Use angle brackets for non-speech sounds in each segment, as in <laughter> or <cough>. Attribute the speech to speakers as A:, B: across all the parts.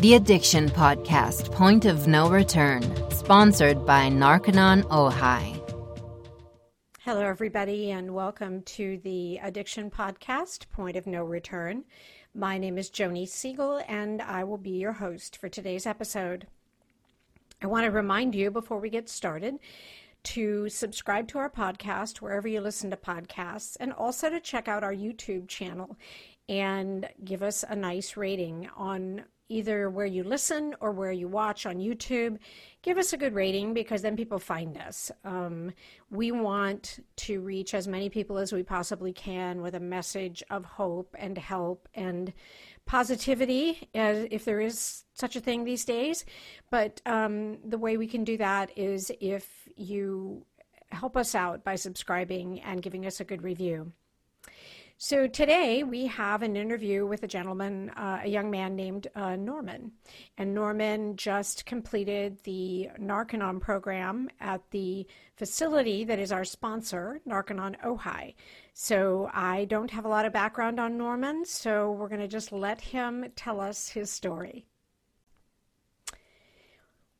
A: The Addiction Podcast, Point of No Return, sponsored by Narconon Ojai.
B: Hello, everybody, and welcome to the Addiction Podcast, Point of No Return. My name is Joni Siegel, and I will be your host for today's episode. I want to remind you before we get started to subscribe to our podcast wherever you listen to podcasts, and also to check out our YouTube channel and give us a nice rating on either where you listen or where you watch on YouTube. Give us a good rating because then people find us. Um, we want to reach as many people as we possibly can with a message of hope and help and positivity, if there is such a thing these days. But um, the way we can do that is if you help us out by subscribing and giving us a good review. So today we have an interview with a gentleman, uh, a young man named uh, Norman. And Norman just completed the Narconon program at the facility that is our sponsor, Narconon Ojai. So I don't have a lot of background on Norman, so we're going to just let him tell us his story.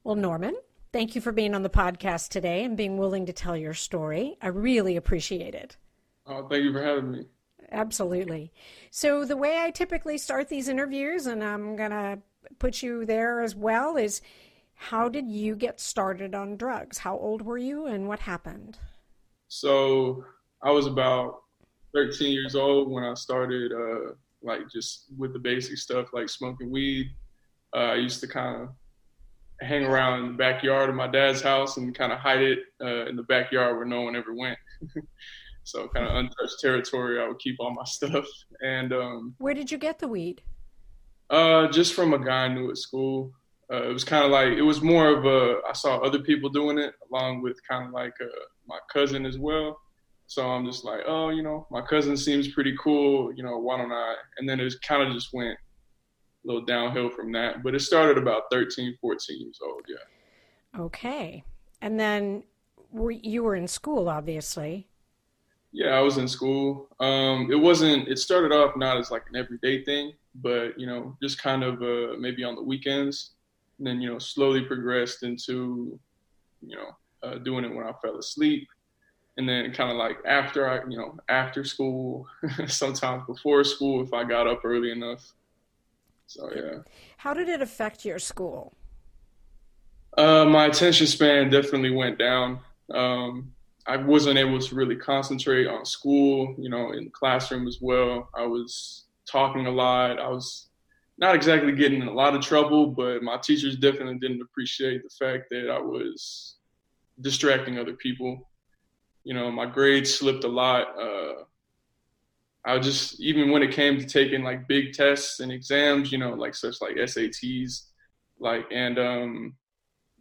B: Well, Norman, thank you for being on the podcast today and being willing to tell your story. I really appreciate it.
C: Oh, thank you for having me
B: absolutely. So, the way I typically start these interviews, and I'm going to put you there as well, is how did you get started on drugs? How old were you and what happened?
C: So, I was about 13 years old when I started, uh, like, just with the basic stuff like smoking weed. Uh, I used to kind of hang around in the backyard of my dad's house and kind of hide it uh, in the backyard where no one ever went. <laughs> So kind of untouched territory. I would keep all my <laughs> stuff. And um,
B: where did you get the weed?
C: Uh, just from a guy I knew at school. Uh, it was kind of like it was more of a. I saw other people doing it along with kind of like uh, my cousin as well. So I'm just like, oh, you know, my cousin seems pretty cool. You know, why don't I? And then it kind of just went a little downhill from that. But it started about 13, 14 years old. Yeah.
B: Okay. And then were, you were in school, obviously.
C: Yeah, I was in school. Um, it wasn't. It started off not as like an everyday thing, but you know, just kind of uh, maybe on the weekends, and then you know, slowly progressed into, you know, uh, doing it when I fell asleep, and then kind of like after I, you know, after school, <laughs> sometimes before school if I got up early enough. So yeah.
B: How did it affect your school?
C: Uh, my attention span definitely went down. Um, I wasn't able to really concentrate on school, you know, in the classroom as well. I was talking a lot. I was not exactly getting in a lot of trouble, but my teachers definitely didn't appreciate the fact that I was distracting other people. You know, my grades slipped a lot. Uh, I just even when it came to taking like big tests and exams, you know, like such like SATs, like and um,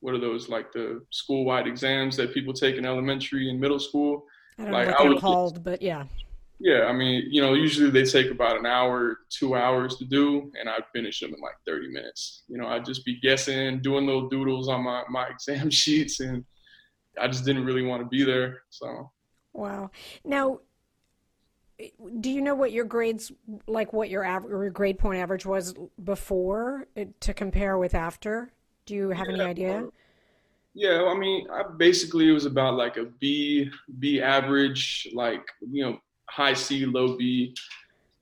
C: what are those like the school wide exams that people take in elementary and middle school?
B: I don't
C: like,
B: know what they're called, but yeah.
C: Yeah, I mean, you know, usually they take about an hour, two hours to do, and I'd finish them in like 30 minutes. You know, I'd just be guessing, doing little doodles on my, my <laughs> exam sheets, and I just didn't really want to be there. So,
B: wow. Now, do you know what your grades, like what your, average, your grade point average was before eh, to compare with after? Do you have yeah, any idea?
C: yeah, I mean, I basically it was about like a B, B average, like you know, high C, low B,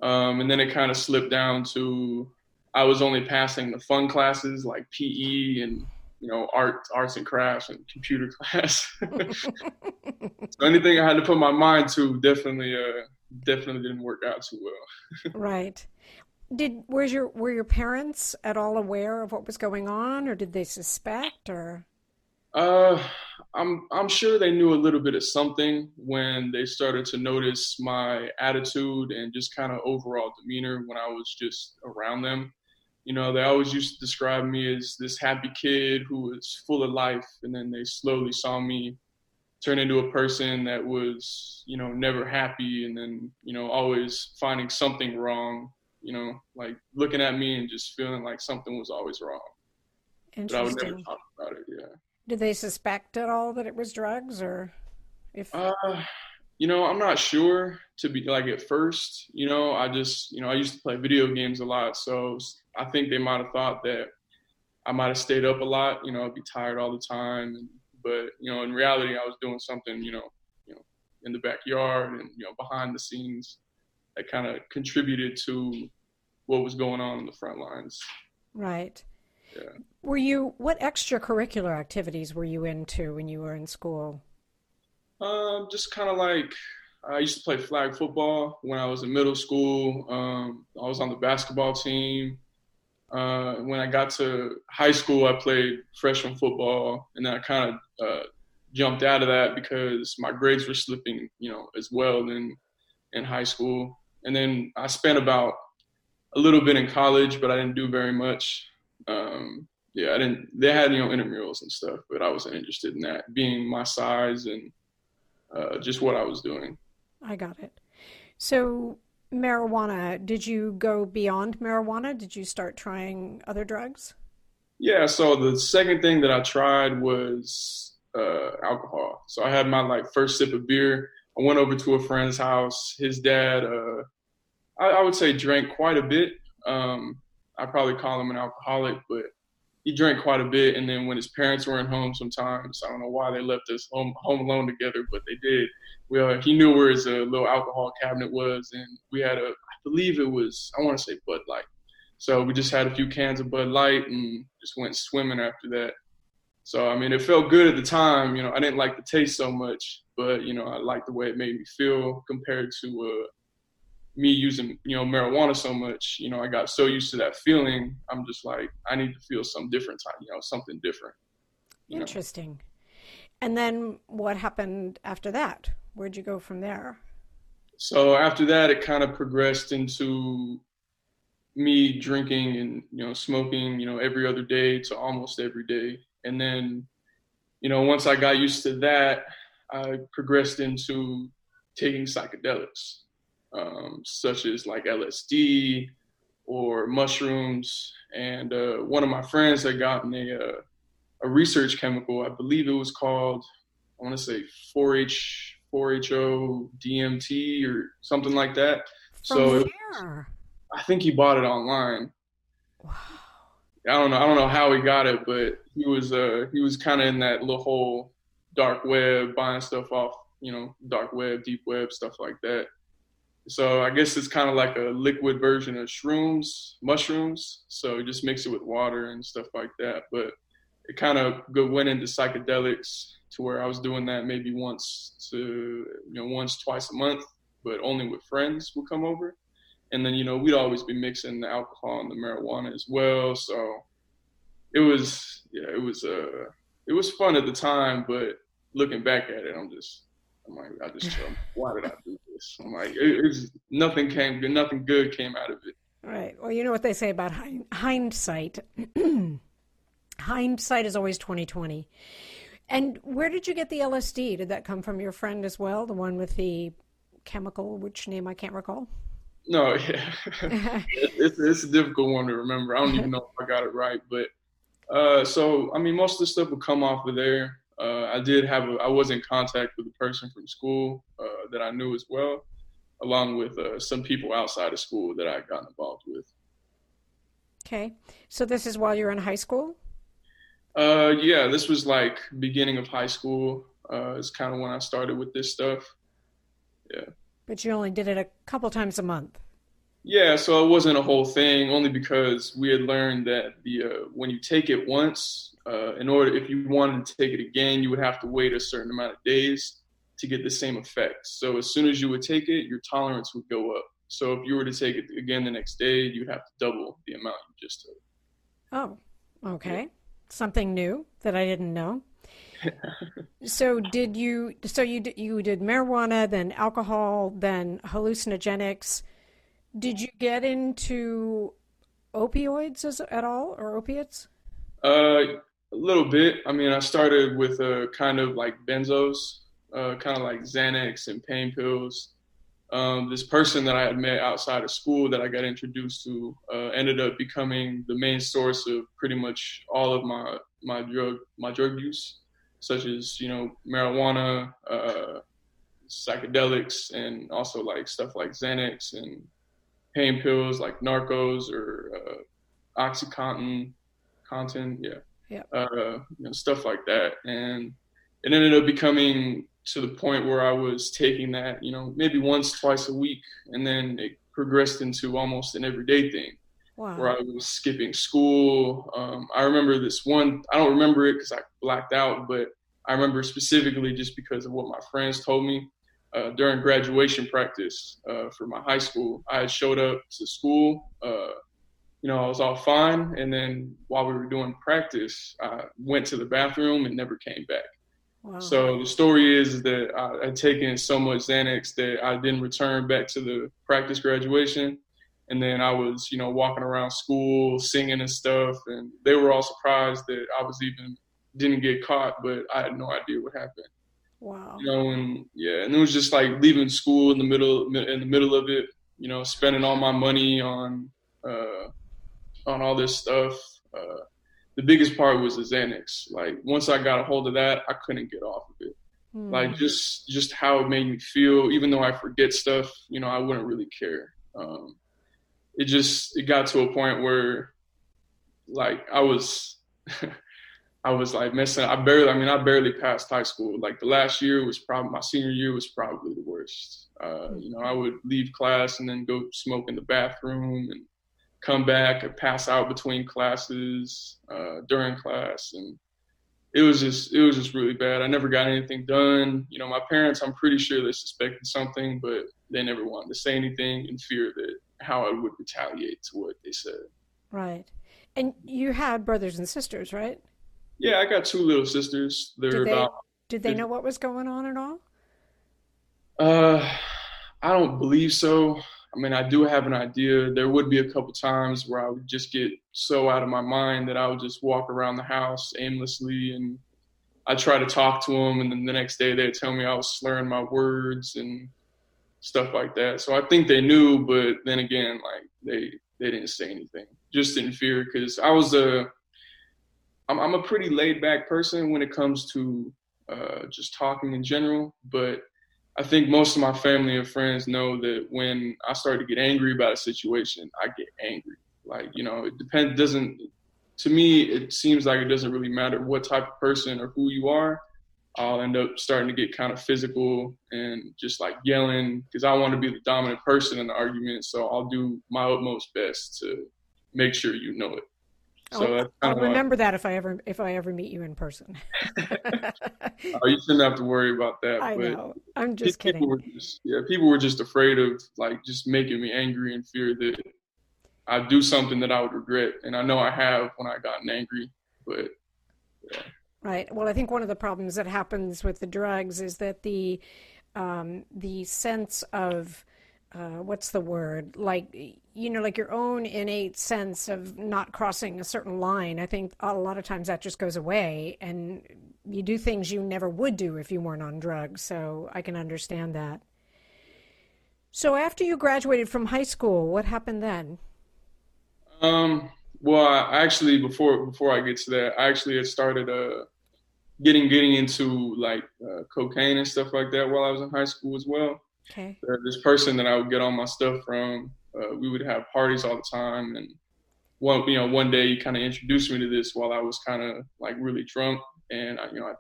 C: um, and then it kind of slipped down to I was only passing the fun classes like PE and you know art, arts and crafts and computer <laughs> class. so anything I had to put my mind to definitely, uh, definitely didn't work out too well. <laughs>
B: right. Did was your were your parents at all aware of what was going on, or did they suspect, or?
C: Uh, I'm I'm sure they knew a little bit of something when they started to notice my attitude and just kind of overall demeanor when I was just around them. You know, they always used to describe me as this happy kid who was full of life, and then they slowly saw me turn into a person that was, you know, never happy, and then you know always finding something wrong you know, like looking at me and just feeling like something was always wrong.
B: But I would
C: never talk about it. Yeah.
B: Did they suspect at all that it was drugs, or if?
C: Uh, you know, I'm not sure. To be like at first, you know, I just, you know, I used to play video games a lot, so I think they might have thought that I might have stayed up a lot. You know, I'd be tired all the time. But you know, in reality, I was doing something. You know, you know, in the backyard and you know behind the scenes that kind of contributed to what was going on in the front lines.
B: Right.
C: Yeah.
B: Were you what extracurricular activities were you into when you were in school?
C: Um, just kind of like I used to play flag football when I was in middle school. Um, I was on the basketball team. Uh, when I got to high school, I played freshman football, and then I kind of uh, jumped out of that because my grades were slipping, you know, as well in in high school. And then I spent about a little bit in college, but I didn't do very much. Um, yeah, I didn't. They had you know intramurals and stuff, but I wasn't interested in that. Being my size and uh, just what I was doing.
B: I got it. So marijuana. Did you go beyond marijuana? Did you start trying other drugs?
C: Yeah. So the second thing that I tried was uh, alcohol. So I had my like first sip of beer. I went over to a friend's house. His dad, uh, I, I, would say, drank quite a bit. Um, I probably call him an alcoholic, but he drank quite a bit. And then when his parents weren't home, sometimes I don't know why they left us home home alone together, but they did. Well, he knew where his uh, little alcohol cabinet was, and we had a, I believe it was, I want to say Bud Light. So we just had a few cans of Bud Light and just went swimming after that. So I mean, it felt good at the time. You know, I didn't like the taste so much, but you know, I liked the way it made me feel compared to uh, me using you know marijuana so much you know i got so used to that feeling i'm just like i need to feel some different time you know something different.
B: Interesting know? and then what happened after that? Where'd you go from there?
C: So after that it kind of progressed into me drinking and you know smoking you know every other day to almost every day. And then you know once i got used to that i progressed into taking psychedelics um, such as like LSD or mushrooms. And uh, one of my friends had gotten a, uh, a research chemical, I believe it was called, I want to say 4H, 4HO DMT or something like that.
B: From so was,
C: I think he bought it online.
B: Wow.
C: I don't know. I don't know how he got it, but he was uh he was kind of in that little whole dark web, buying stuff off, you know, dark web, deep web, stuff like that. So I guess it's kind of like a liquid version of shrooms, mushrooms. So you just mix it with water and stuff like that. But it kind of went into psychedelics to where I was doing that maybe once to you know once twice a month, but only with friends would come over. And then you know we'd always be mixing the alcohol and the marijuana as well. So it was yeah it was uh it was fun at the time, but looking back at it, I'm just I'm like I just <laughs> why did I do this. I'm like, it, it's nothing came, nothing good came out of it.
B: Right. Well, you know what they say about hindsight. <clears throat> hindsight is always twenty twenty. And where did you get the LSD? Did that come from your friend as well, the one with the chemical, which name I can't recall?
C: No, <laughs> yeah, it's, it's a difficult one to remember. I don't even know if I got it right, but uh, so I mean, most of the stuff would come off of there. Uh, I did have a, I was in contact with a person from school uh, that I knew as well, along with uh, some people outside of school that I got involved with.
B: Okay, so this is while you're in high school.
C: Uh, yeah, this was like beginning of high school. Uh, it's kind of when I started with this stuff. Yeah.
B: But you only did it a couple times a month.
C: Yeah, so it wasn't a whole thing, only because we had learned that the uh, when you take it once, uh, in order if you wanted to take it again, you would have to wait a certain amount of days to get the same effect. So as soon as you would take it, your tolerance would go up. So if you were to take it again the next day, you'd have to double the amount you just took.
B: Oh, okay. Yeah. Something new that I didn't know. <laughs> so did you? So you you did marijuana, then alcohol, then hallucinogenics. Did you get into opioids as, at all or opiates?
C: Uh, a little bit. I mean, I started with a kind of like benzos, uh, kind of like Xanax and pain pills. Um, this person that I had met outside of school that I got introduced to uh, ended up becoming the main source of pretty much all of my my drug my drug use, such as you know marijuana, uh, psychedelics, and also like stuff like Xanax and pain pills like Norcos or uh, OxyContin, content, yeah,
B: yeah,
C: uh, you know, stuff like that, and it ended up becoming to the point where I was taking that, you know, maybe once, twice a week, and then it progressed into almost an everyday thing. Wow. Where I was skipping school. Um, I remember this one. I don't remember it because I blacked out, but I remember specifically just because of what my friends told me uh, during graduation practice uh, for my high school. I had showed up to school. Uh, you know, I was all fine, and then while we were doing practice, I went to the bathroom and never came back. Wow. So the story is that I had taken so much Xanax that I didn't return back to the practice graduation. And then I was, you know, walking around school singing and stuff. And they were all surprised that I was even didn't get caught, but I had no idea what happened.
B: Wow.
C: You know, and yeah, and it was just like leaving school in the middle in the middle of it, you know, spending all my money on uh on all this stuff. Uh the biggest part was the Xanax. Like once I got a hold of that, I couldn't get off of it. Mm. Like just just how it made me feel. Even though I forget stuff, you know, I wouldn't really care. Um, it just it got to a point where, like, I was. <laughs> I was like messing. I barely. I mean, I barely passed high school. Like the last year was probably my senior year was probably the worst. Uh, you know, I would leave class and then go smoke in the bathroom and come back and pass out between classes uh, during class and it was just it was just really bad i never got anything done you know my parents i'm pretty sure they suspected something but they never wanted to say anything in fear that how i would retaliate to what they said
B: right and you had brothers and sisters right
C: yeah i got two little sisters they're
B: did they,
C: about
B: did they know what was going on at all
C: uh i don't believe so I mean, I do have an idea. There would be a couple times where I would just get so out of my mind that I would just walk around the house aimlessly and I try to talk to them, and then the next day they'd tell me I was slurring my words and stuff like that. So I think they knew, but then again, like they they didn't say anything, just in fear because I was a I'm, I'm a pretty laid back person when it comes to uh, just talking in general, but I think most of my family and friends know that when I start to get angry about a situation, I get angry. Like, you know, it depends, doesn't, to me, it seems like it doesn't really matter what type of person or who you are. I'll end up starting to get kind of physical and just like yelling because I want to be the dominant person in the argument. So I'll do my utmost best to make sure you know it.
B: So I'll, I'll remember that if I ever if I ever meet you in person. <laughs>
C: oh, you shouldn't have to worry about that.
B: I know. I'm just people kidding.
C: Were just, yeah, people were just afraid of like just making me angry and fear that I'd do something that I would regret, and I know I have when I gotten angry, but. Yeah.
B: Right. Well, I think one of the problems that happens with the drugs is that the um, the sense of uh, what's the word? Like you know like your own innate sense of not crossing a certain line. I think a lot of times that just goes away and you do things you never would do if you weren't on drugs so i can understand that. So after you graduated from high school what happened then?
C: Um well I actually before before i get to that i actually had started uh getting getting into like uh, cocaine and stuff like that while i was in high school as well
B: Okay.
C: this person that I would get all my stuff from, uh, we would have parties all the time, and one you know one day he kind of introduced me to this while I was kind of like really drunk, and I, you know I,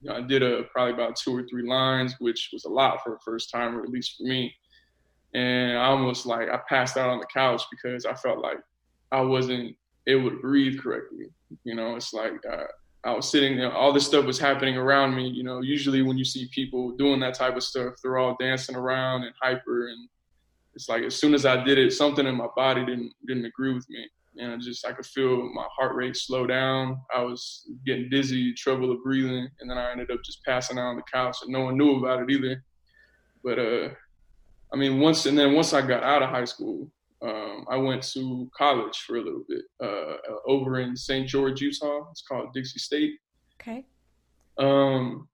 C: you know, I did a probably about two or three lines, which was a lot for a first time, or at least for me. And I almost like I passed out on the couch because I felt like I wasn't able to breathe correctly. You know, it's like uh, I was sitting there, all this stuff was happening around me. You know, usually when you see people doing that type of stuff, they're all dancing around and hyper. And it's like as soon as I did it, something in my body didn't didn't agree with me. And I just I could feel my heart rate slow down. I was getting dizzy, trouble of breathing, and then I ended up just passing out on the couch, and no one knew about it either. But uh, I mean, once and then once I got out of high school, um, I went to college for a little bit uh, over in St. George, Utah. It's called Dixie State.
B: Okay.
C: Um,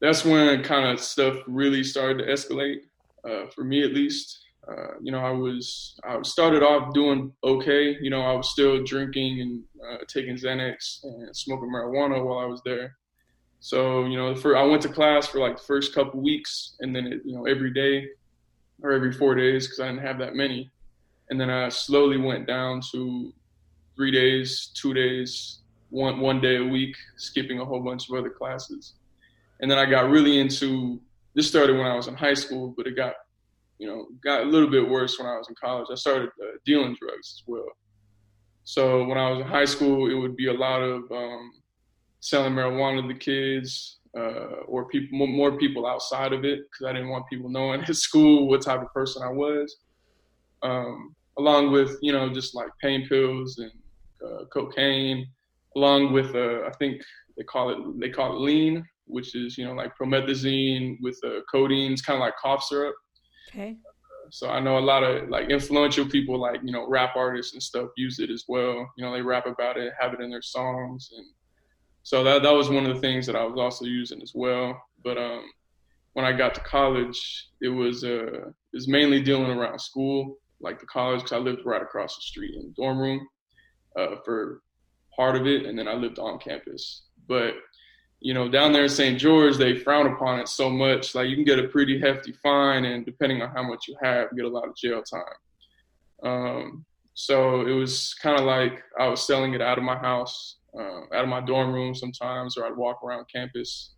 C: that's when kind of stuff really started to escalate uh, for me, at least. Uh, you know, I was I started off doing okay. You know, I was still drinking and uh, taking Xanax and smoking marijuana while I was there. So you know, for I went to class for like the first couple weeks, and then it, you know every day or every four days because I didn't have that many and then I slowly went down to three days, two days, one one day a week, skipping a whole bunch of other classes. And then I got really into this started when I was in high school, but it got you know got a little bit worse when I was in college. I started uh, dealing drugs as well. So when I was in high school, it would be a lot of um, selling marijuana to the kids uh, or people more people outside of it because I didn't want people knowing <laughs> at school what type of person I was. Um, along with you know just like pain pills and uh, cocaine, along with uh, I think they call it they call it lean, which is you know like promethazine with uh, codeine. It's kind of like cough syrup.
B: Okay.
C: So I know a lot of like influential people, like you know rap artists and stuff, use it as well. You know they rap about it, have it in their songs, and so that that was one of the things that I was also using as well. But um, when I got to college, it was uh, it was mainly dealing around school like the college because I lived right across the street in the dorm room uh, for part of it, and then I lived on campus. But you know, down there in St. George, they frown upon it so much. Like you can get a pretty hefty fine, and depending on how much you have, you get a lot of jail time. Um, so it was kind of like I was selling it out of my house, uh, out of my dorm room sometimes, or I'd walk around campus.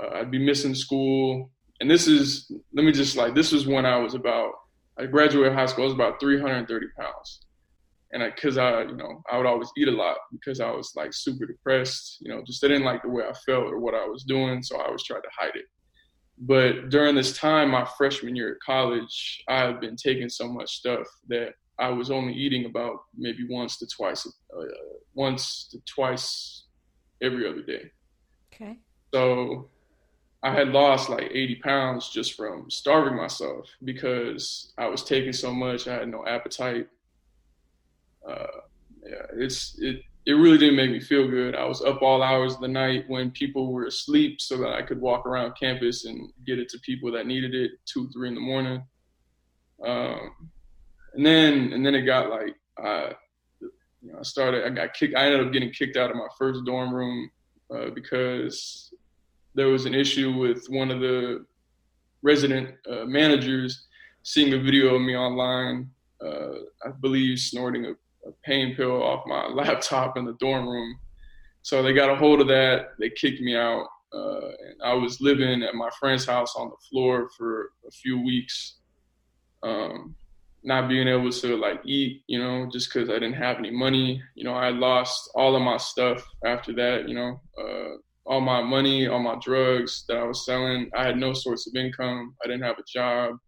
C: Uh, I'd be missing school, and this is let me just like this was when I was about I graduated high school. I was about 330 pounds, and because I, I, you know, I would always eat a lot because I was like super depressed. You know, just I didn't like the way I felt or what I was doing, so I always tried to hide it. But during this time, my freshman year at college, I had been taking so much stuff that I was only eating about maybe once to twice, uh, once to twice every other day.
B: Okay.
C: So I had lost like 80 pounds just from starving myself because I was taking so much. I had no appetite. Uh, yeah, it's it. It really didn't make me feel good. I was up all hours of the night when people were asleep, so that I could walk around campus and get it to people that needed it two, three in the morning. Um, and then and then it got like I, you know, I started. I got kicked. I ended up getting kicked out of my first dorm room uh, because there was an issue with one of the resident uh, managers seeing a video of me online, uh, I believe snorting a, a, pain pill off my <laughs> laptop in the dorm room. So they got a hold of that. They kicked me out. Uh, and I was living at my friend's house on the floor for a few weeks, um, not being able to like eat, you know, just because I didn't have any money. You know, I lost all of my stuff after that. You know, uh, all my money, all my drugs that I was selling. I had no source of income. I didn't have a job,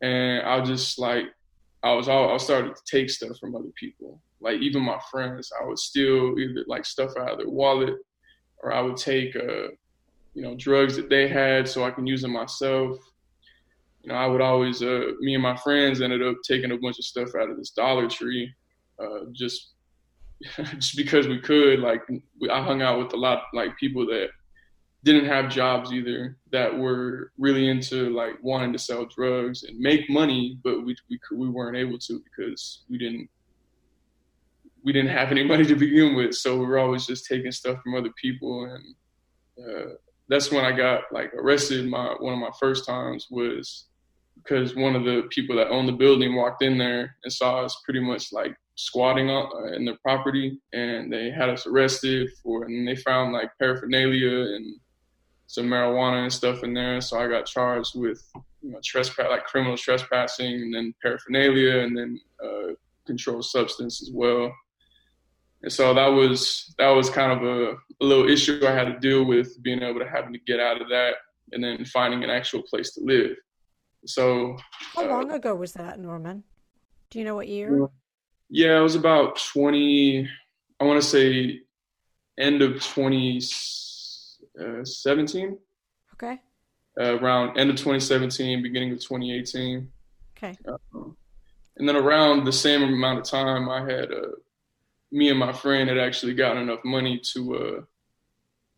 C: and I just like, I was all I started to take stuff from other people. Like even my friends, I would steal either like stuff out of their wallet, or I would take, uh, you know, drugs that they had so I can use them myself. You know, I would always, uh, me and my friends ended up taking a bunch of stuff out of this Dollar Tree, uh, just <laughs> just because we could. Like I hung out with a lot like people that didn't have jobs either that were really into like wanting to sell drugs and make money, but we we we weren't able to because we didn't we didn't have any money to begin with. So we were always just taking stuff from other people, and uh, that's when I got like arrested. My one of my first times was because one of the people that owned the building walked in there and saw us pretty much like squatting up uh, in the property, and they had us arrested for, and they found like paraphernalia and some marijuana and stuff in there. So I got charged with you know, trespass, like criminal trespassing, and then paraphernalia, and then uh, controlled substance as well. And so that was that was kind of a, a little issue I had to deal with, being able to having to get out of that, and then finding an actual place to live. So,
B: how uh, long ago was that, Norman? Do you know what year?
C: Yeah, it was about 20, I want to say end of 2017.
B: Okay.
C: Uh, around end of 2017, beginning of 2018.
B: Okay.
C: Um, and then around the same amount of time, I had uh, me and my friend had actually gotten enough money to uh,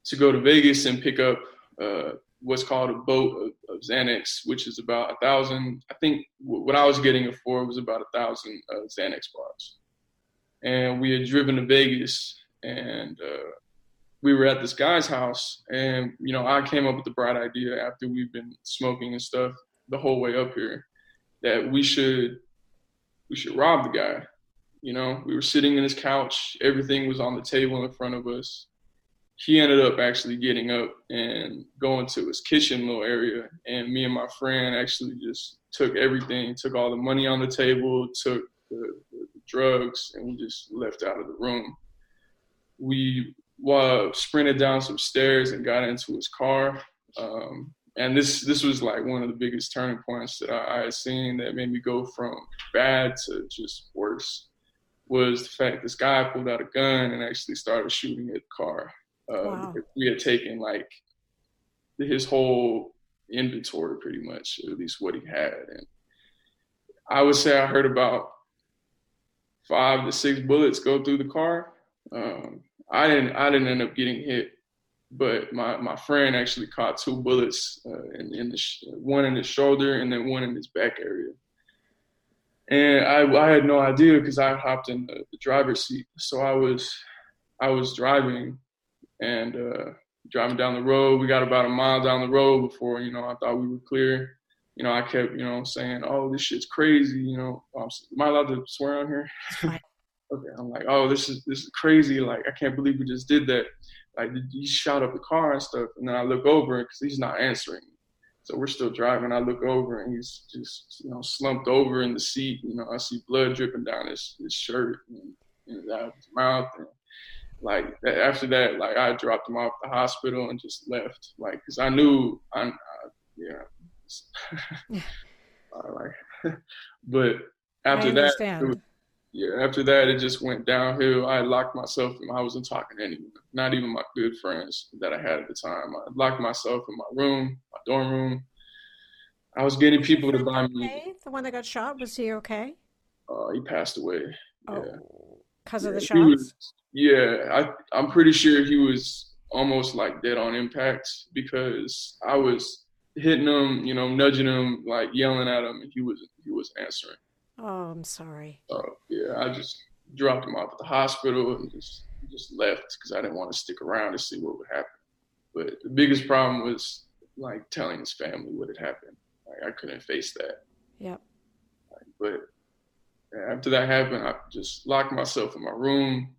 C: to go to Vegas and pick up uh, what's called a boat of, of Xanax, which is about a thousand. I think what I was getting it for was about a thousand uh, Xanax bars. And we had driven to Vegas, and uh, we were at this guy's house, and you know I came up with the bright idea after we've been smoking and stuff the whole way up here that we should we should rob the guy You know, we were sitting in his couch. Everything was on the table in front of us. He ended up actually getting up and going to his kitchen little area. And me and my friend actually just took everything, took all the money on the table, took the, the drugs, and we just left out of the room. We uh, sprinted down some stairs and got into his car. Um, and this this was like one of the biggest turning points that I, I, had seen that made me go from bad to just worse was the fact this guy pulled out a gun and actually started shooting at the car. Uh, wow. We had taken like his whole inventory pretty much, at least what he had. And I would say I heard about five to six bullets go through the car. Um, I didn't I didn't end up getting hit but my, my friend actually caught two bullets uh, in, in the sh- one in his shoulder and then one in his back area. And I, I had no idea because I hopped in the, the, driver's seat. So I was I was driving and uh, driving down the road. We got about a mile down the road before you know I thought we were clear. You know I kept you know saying, "Oh, this shit's crazy." You know, am I allowed to swear on here? <laughs> okay, I'm like, "Oh, this is this is crazy." Like I can't believe we just did that like he shot up the car and stuff. And then I look over because he's not answering. So we're still driving. I look over and he's just you know slumped over in the seat. You know I see blood dripping down his, his shirt and, and out of his mouth. And like after that, like I dropped him off the hospital and just left. Like because I knew I, I yeah. like, <laughs> <laughs> but after that, was, yeah, after that, it just went downhill. I locked myself and I wasn't talking to anyone, not even my good friends that I had at the time. I locked myself in my room, my dorm room. I was getting people to buy me.
B: Okay? The one that got shot, was he okay?
C: Uh, he passed away.
B: Oh, because yeah. of the
C: shots? Yeah, I, I'm pretty sure he was almost like dead on impact because I was hitting him, you know, nudging him, like yelling at him, and he was he was answering.
B: Oh, I'm sorry.
C: So yeah, I just dropped him off at the hospital and just just left because I didn't want to stick around to see what would happen. But the biggest problem was like telling his family what had happened. Like I couldn't face that.
B: Yep.
C: Like, but after that happened, I just locked myself in my room.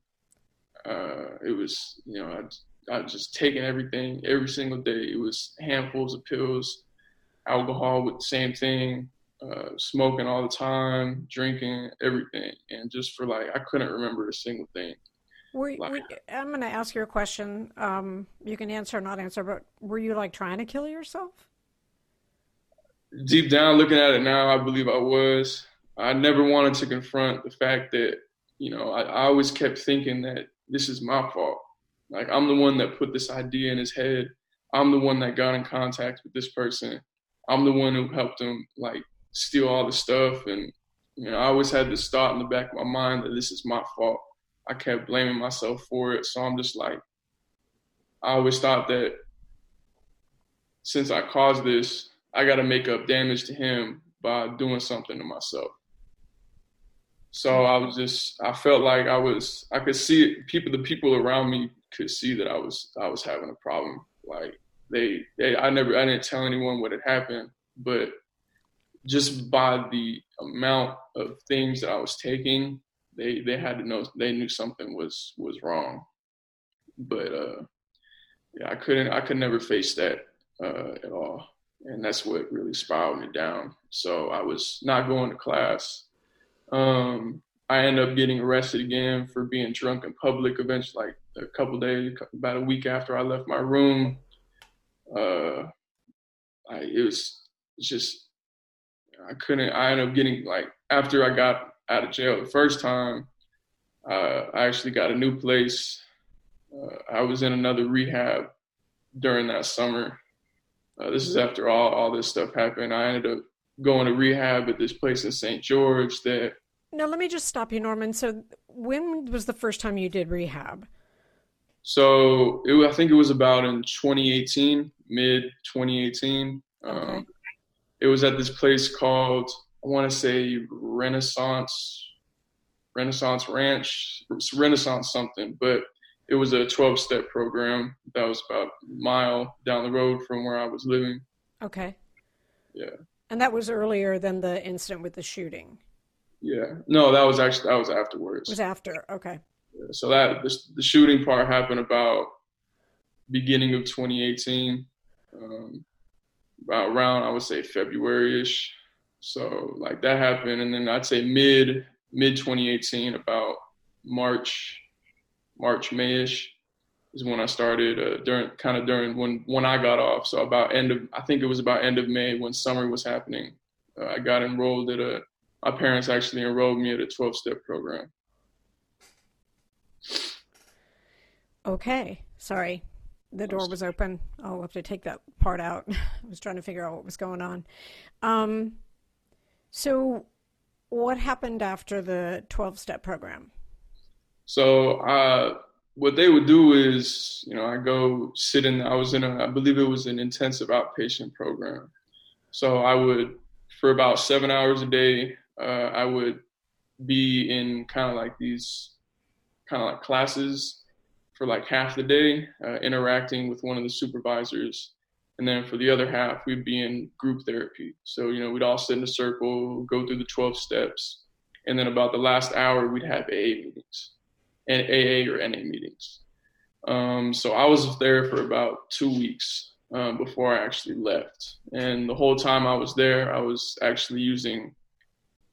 C: Uh, it was, you know, I, I just taking everything every single day. It was handfuls of pills, alcohol with the same thing, uh, smoking all the time, drinking, everything, and just for like I couldn't remember a single thing.
B: Were, like, were I'm going to ask you a question. Um, you can answer or not answer, but were you like trying to kill yourself?
C: Deep down, looking at it now, I believe I was. I never wanted to confront the fact that you know I, I always kept thinking that this is my fault. Like I'm the one that put this idea in his head. I'm the one that got in contact with this person. I'm the one who helped him like steal all the stuff. And, you know, I always had this thought in the back of my mind that this is my fault. I kept blaming myself for it. So I'm just like, I always thought that since I caused this, I got to make up damage to him by doing something to myself. So I was just, I felt like I was, I could see people, the people around me could see that I was, I was having a problem. Like they, they, I never, I didn't tell anyone what had happened, but just by the amount of things that I was taking, they they had to know they knew something was was wrong. But uh, yeah, I couldn't I could never face that uh, at all, and that's what really spiraled me down. So I was not going to class. Um, I ended up getting arrested again for being drunk in public. Eventually, like a couple days, about a week after I left my room, uh, I, it was just I couldn't. I ended up getting like after I got out of jail the first time. Uh, I actually got a new place. Uh, I was in another rehab during that summer. Uh, this is after all all this stuff happened. I ended up going to rehab at this place in St. George. That
B: now let me just stop you, Norman. So when was the first time you did rehab?
C: So it, I think it was about in 2018, mid 2018. Okay. Um, it was at this place called I want to say Renaissance Renaissance Ranch, Renaissance something, but it was a 12 step program that was about a mile down the road from where I was living.
B: Okay.
C: Yeah.
B: And that was earlier than the incident with the shooting.
C: Yeah, no, that was actually that was afterwards.
B: It was after, okay.
C: Yeah, so that the, the, shooting part happened about beginning of 2018, um, about around I would say February ish. So like that happened, and then I'd say mid mid 2018, about March March Mayish is when I started uh, during kind of during when when I got off. So about end of I think it was about end of May when summer was happening. Uh, I got enrolled at a my parents actually enrolled me at a 12 step program.
B: Okay, sorry. The door was open. I'll have to take that part out. <laughs> I was trying to figure out what was going on. Um, so, what happened after the 12 step program?
C: So, uh, what they would do is, you know, I go sit in, I was in a, I believe it was an intensive outpatient program. So I would, for about seven hours a day, uh, I would be in kind of like these kind of like classes for like half the day, uh, interacting with one of the supervisors. And then for the other half, we'd be in group therapy. So, you know, we'd all sit in a circle, go through the 12 steps. And then about the last hour, we'd have AA meetings and AA or NA meetings. Um, so I was there for about two weeks um, before I actually left. And the whole time I was there, I was actually using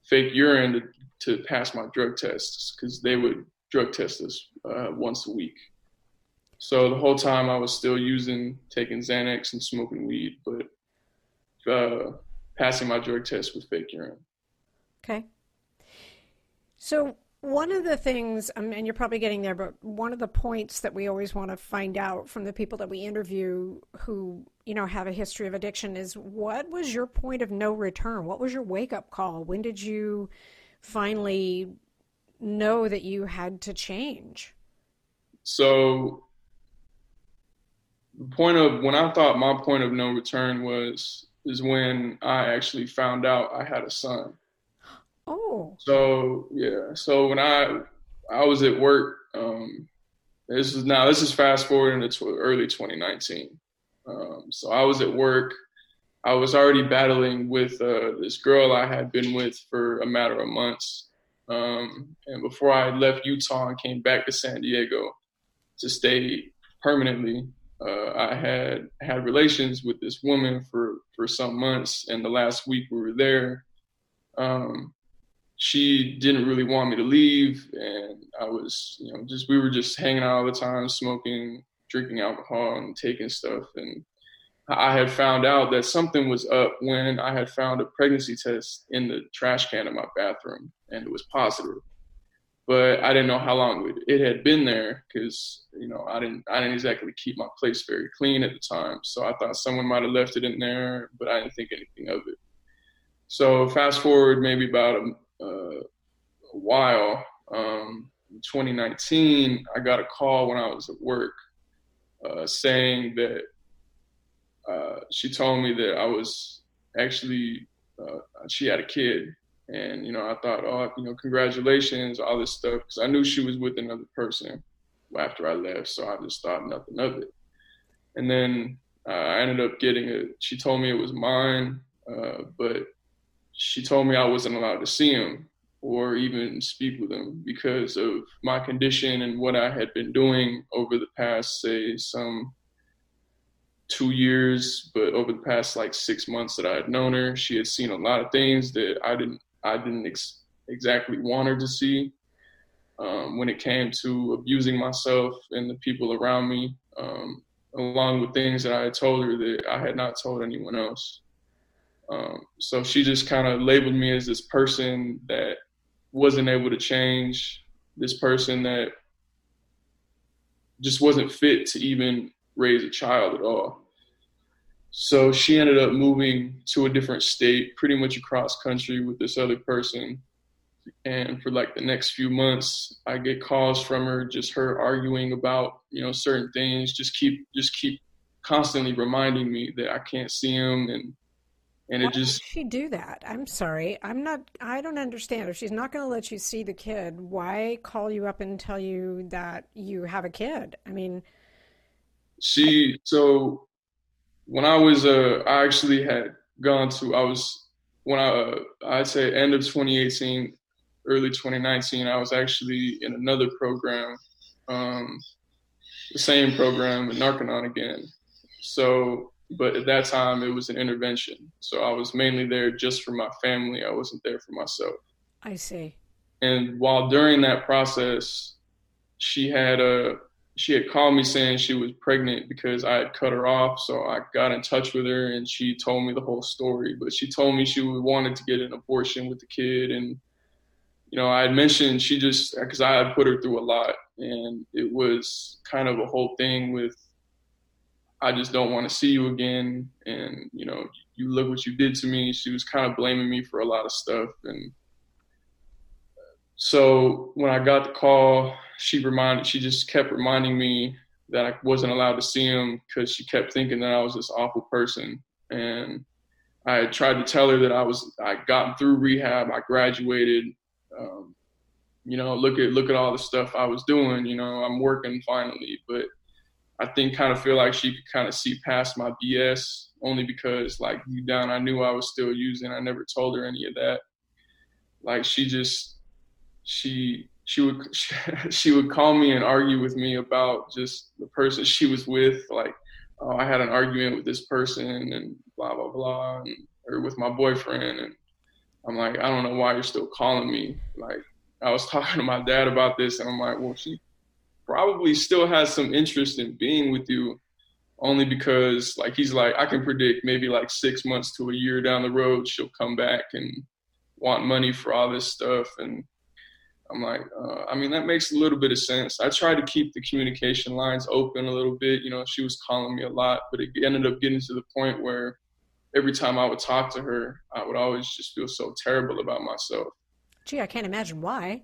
C: fake urine to, to pass my drug tests because they would drug test us uh, once a week. So the whole time I was still using, taking Xanax and smoking weed, but uh, passing my drug test with fake urine.
B: Okay. So one of the things, um, and you're probably getting there, but one of the points that we always want to find out from the people that we interview who, you know, have a history of addiction is what was your point of no return? What was your wake up call? When did you finally know that you had to change?
C: So, the point of when I thought my point of no return was is when I actually found out I had a son.
B: Oh.
C: So yeah. So when I I was at work, um, this is now this is fast forward into tw- early 2019. Um, so I was at work. I was already battling with uh, this girl I had been with for a matter of months. Um, and before I left Utah and came back to San Diego to stay permanently, uh, I had had relations with this woman for for some months. And the last week we were there, um, she didn't really want me to leave and i was you know just we were just hanging out all the time smoking drinking alcohol and taking stuff. And i had found out that something was up when i had found a pregnancy test in the trash can in my bathroom and it was positive. But i didn't know how long it, had been there because you know i didn't i didn't exactly keep my place very clean at the time. So i thought someone might have left it in there but i didn't think anything of it. So fast forward maybe about a, uh, a while. Um, in 2019, I got a call when I was at work uh, saying that uh, she told me that I was actually uh, she had a kid, and you know I thought, oh, you know, congratulations, all this stuff, because I knew she was with another person after I left, so I just thought nothing of it. And then uh, I ended up getting it. She told me it was mine, uh, but she told me I wasn't allowed to see him or even speak with them because of my condition and what I had been doing over the past, say, some two years, but over the past like six months that I had known her, she had seen a lot of things that I didn't, I didn't ex- exactly want her to see. Um, when it came to abusing myself and the people around me, um, along with things that I had told her that I had not told anyone else. Um, so she just kind of labeled me as this person that wasn't able to change, this person that just wasn't fit to even raise a child at all. So she ended up moving to a different state, pretty much across country with this other person. And for like the next few months, I get calls from her, just her arguing about, you know, certain things, just keep just keep constantly reminding me that I can't see him and and
B: Why
C: it just
B: she do that? I'm sorry. I'm not I don't understand. If she's not going to let you see the kid, why call you up and tell you that you have a kid? I mean,
C: she so when I was uh I actually had gone to I was when I uh, I'd say end of 2018 early 2019, I was actually in another program, um, the same program with Narconon again. So, but at that time, it was an intervention. So I was mainly there just for my family. I wasn't there for myself.
B: I see.
C: And while during that process, she had a she had called me saying she was pregnant because I had cut her off. So I got in touch with her and she told me the whole story. But she told me she wanted to get an abortion with the kid. And, you know, I had mentioned she just, because I had put her through a lot. And it was kind of a whole thing with, I just don't want to see you again. And, you know, you look what you did to me. She was kind of blaming me for a lot of stuff. And, so when I got the call, she reminded, she just kept reminding me that I wasn't allowed to see him because she kept thinking that I was this awful person. And I tried to tell her that I was, I got through rehab, I graduated. Um, you know, look at look at all the stuff I was doing. You know, I'm working finally, but I think kind of feel like she could kind of see past my BS only because like deep down I knew I was still using. I never told her any of that. Like she just she she would <laughs> she would call me and argue with me about just the person she was with like oh, i had an argument with this person and blah blah blah and, or with my boyfriend and i'm like i don't know why you're still calling me like i was <laughs> talking to my dad about this and i'm like well she probably still has some interest in being with you only because like he's like i can predict maybe like six months to a year down the road she'll come back and want money for all this stuff and I'm like, uh, I mean, that makes a little bit of sense. I tried to keep the communication lines open a little bit. You know, she was calling me a lot, but it ended up getting to the point where every time I would talk to her, I would always just feel so terrible about myself.
B: Gee, I can't imagine why.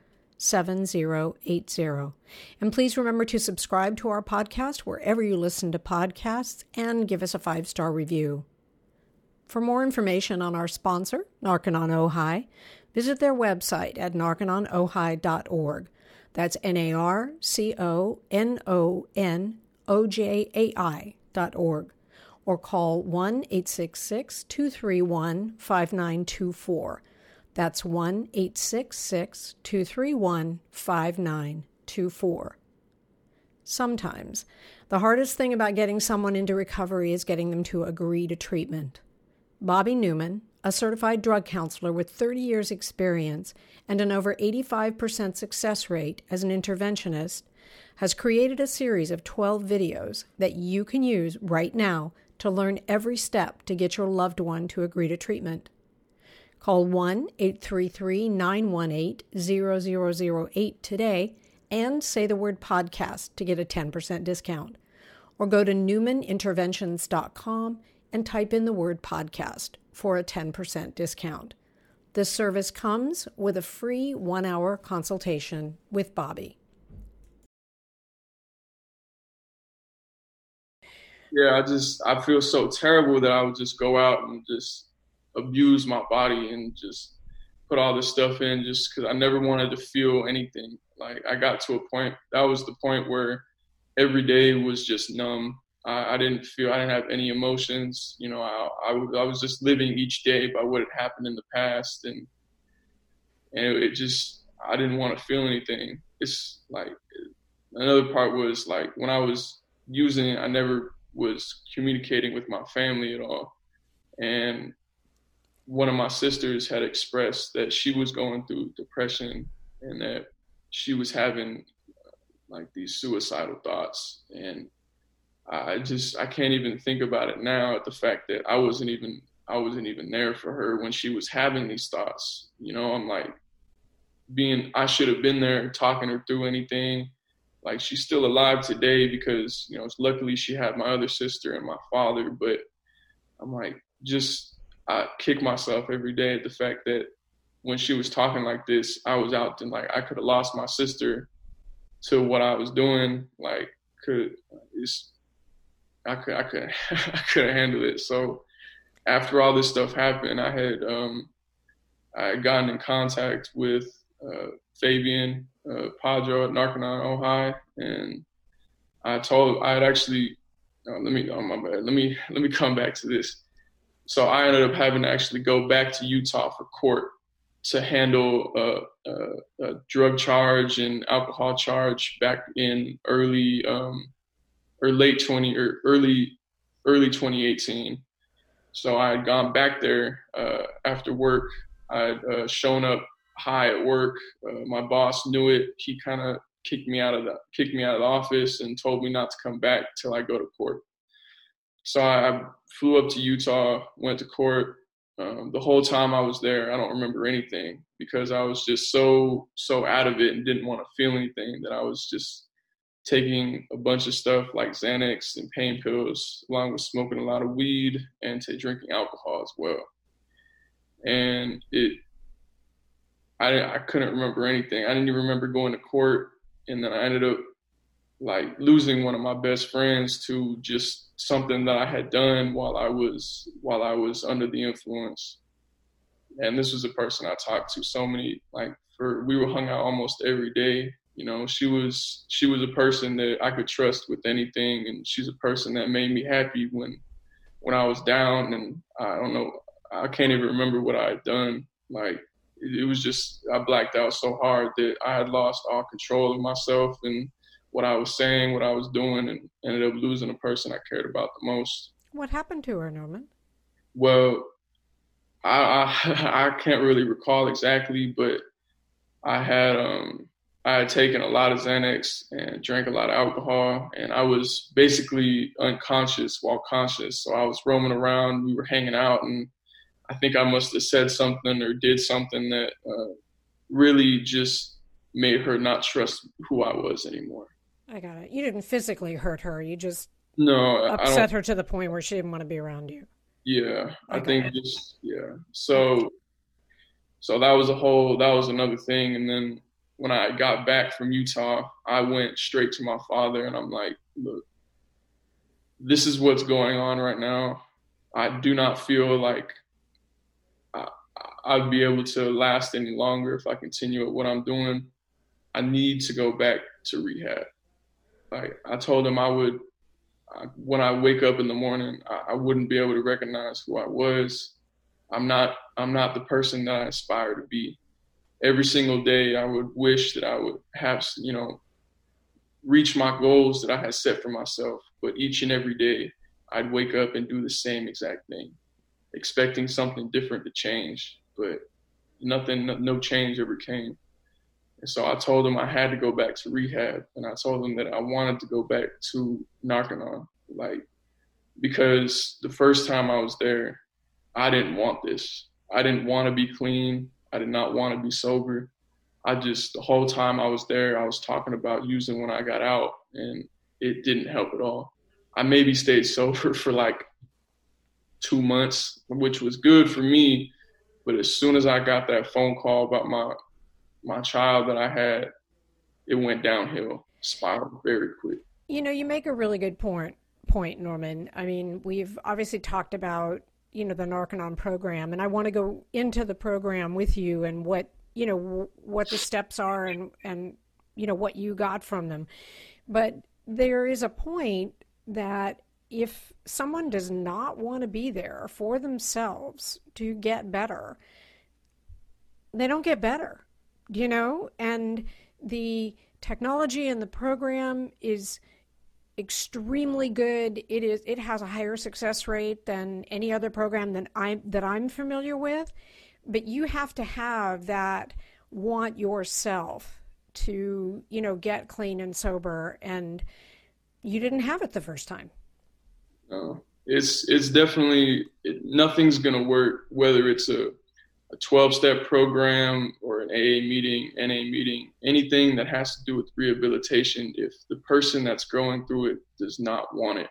B: 7080. And please remember to subscribe to our podcast wherever you listen to podcasts and give us a five star review. For more information on our sponsor, Narconon Ojai, visit their website at narcononojai.org. That's N A R C O N O N O J A I dot org. Or call 1 866 231 5924. That's 1 866 231 5924. Sometimes, the hardest thing about getting someone into recovery is getting them to agree to treatment. Bobby Newman, a certified drug counselor with 30 years' experience and an over 85% success rate as an interventionist, has created a series of 12 videos that you can use right now to learn every step to get your loved one to agree to treatment. Call 1 833 918 0008 today and say the word podcast to get a 10% discount. Or go to newmaninterventions.com and type in the word podcast for a 10% discount. This service comes with a free one hour consultation with Bobby.
C: Yeah, I just I feel so terrible that I would just go out and just abuse my body and just put all this stuff in just because I never wanted to feel anything. Like I got to a point that was the point where every day was just numb. I, I didn't feel I didn't have any emotions. You know, I, I, I was just living each day by what had happened in the past, and and it, it just I didn't want to feel anything. It's like another part was like when I was using it, I never was communicating with my family at all, and one of my sisters had expressed that she was going through depression and that she was having uh, like these suicidal thoughts and I just I can't even think about it now at the fact that I wasn't even I wasn't even there for her when she was having these thoughts. You know, I'm like being I should have been there talking her through anything. Like she's still alive today because, you know, luckily she had my other sister and my father, but I'm like just I kick myself every day at the fact that when she was talking like this, I was out and like I could have lost my sister to what I was doing. Like could it's I could I could <laughs> I couldn't handle it. So after all this stuff happened, I had um I had gotten in contact with uh, Fabian uh, Padro at Narconon Ojai, and I told I had actually let me oh my bad let me let me come back to this. So I ended up having to actually go back to Utah for court to handle a, a, a drug charge and alcohol charge back in early um, or late 20 or early early 2018. So I had gone back there uh, after work. I had uh, shown up high at work. Uh, my boss knew it. He kind of kicked me out of the kicked me out of the office and told me not to come back till I go to court. So I, flew up to Utah, went to court. Um, the whole time I was there, I don't remember anything because I was just so so out of it and didn't want to feel anything that I was just taking a bunch of stuff like Xanax and pain pills, along with smoking a lot of weed and to drinking alcohol as well. And it, I, I couldn't remember anything. I didn't even remember going to court. And then I ended up like losing one of my best friends to just something that I had done while I was while I was under the influence. And this was a person I talked to so many like for we were hung out almost every day you know she was she was a person that i could trust with anything and she's a person that made me happy when when i was down and i don't know i can't even remember what i had done like it, was just i blacked out so hard that i had lost all control of myself and what i was saying what i was doing and ended up losing a person i cared about the most
B: what happened to her norman
C: well i i, <laughs> I can't really recall exactly but i had um I had taken a lot of Xanax and drank a lot of alcohol, and I was basically unconscious while conscious. So I was roaming around, we were hanging out, and I think I must have said something or did something that uh, really just made her not trust who I was anymore.
B: I got it. You didn't physically hurt her. You just
C: no
B: upset her to the point where she didn't want to be around you.
C: Yeah, I, I think it. just yeah. So so that was a whole that was another thing, and then when I got back from Utah, I went straight to my father and I'm like, look, this is what's going on right now. I do not feel like I, I'd be able to last any longer if I continue at what I'm doing. I need to go back to rehab. Like I told him I would, I, when I wake up in the morning, I, I wouldn't be able to recognize who I was. I'm not, I'm not the person that I aspire to be every single day I would wish that I would have, you know, reach my goals that I had set for myself. But each and every day I'd wake up and do the same exact thing, expecting something different to change. But nothing, no change ever came. And so I told him I had to go back to rehab. And I told him that I wanted to go back to Narconon, Like, because the first time I was there, I didn't want this. I didn't want to be clean. I did not want to be sober. I just the whole time I was there, I was talking about using when I got out, and it didn't help at all. I maybe stayed sober <laughs> for like two months, which was good for me. But as soon as I got that phone call about my my child that I had, it went downhill, spiraled very quick.
B: You know, you make a really good point, point, Norman. I mean, we've obviously talked about you know the Narconon program, and I want to go into the program with you and what you know what the steps are and and you know what you got from them. But there is a point that if someone does not want to be there for themselves to get better, they don't get better, you know, and the technology and the program is extremely good. It is it has a higher success rate than any other program that I'm that I'm familiar with. But you have to have that want yourself to, you know, get clean and sober and you didn't have it the first time.
C: No. It's it's definitely it, nothing's going to work whether it's a a 12 step program or an AA meeting, NA meeting, anything that has to do with rehabilitation, if the person that's going through it does not want it.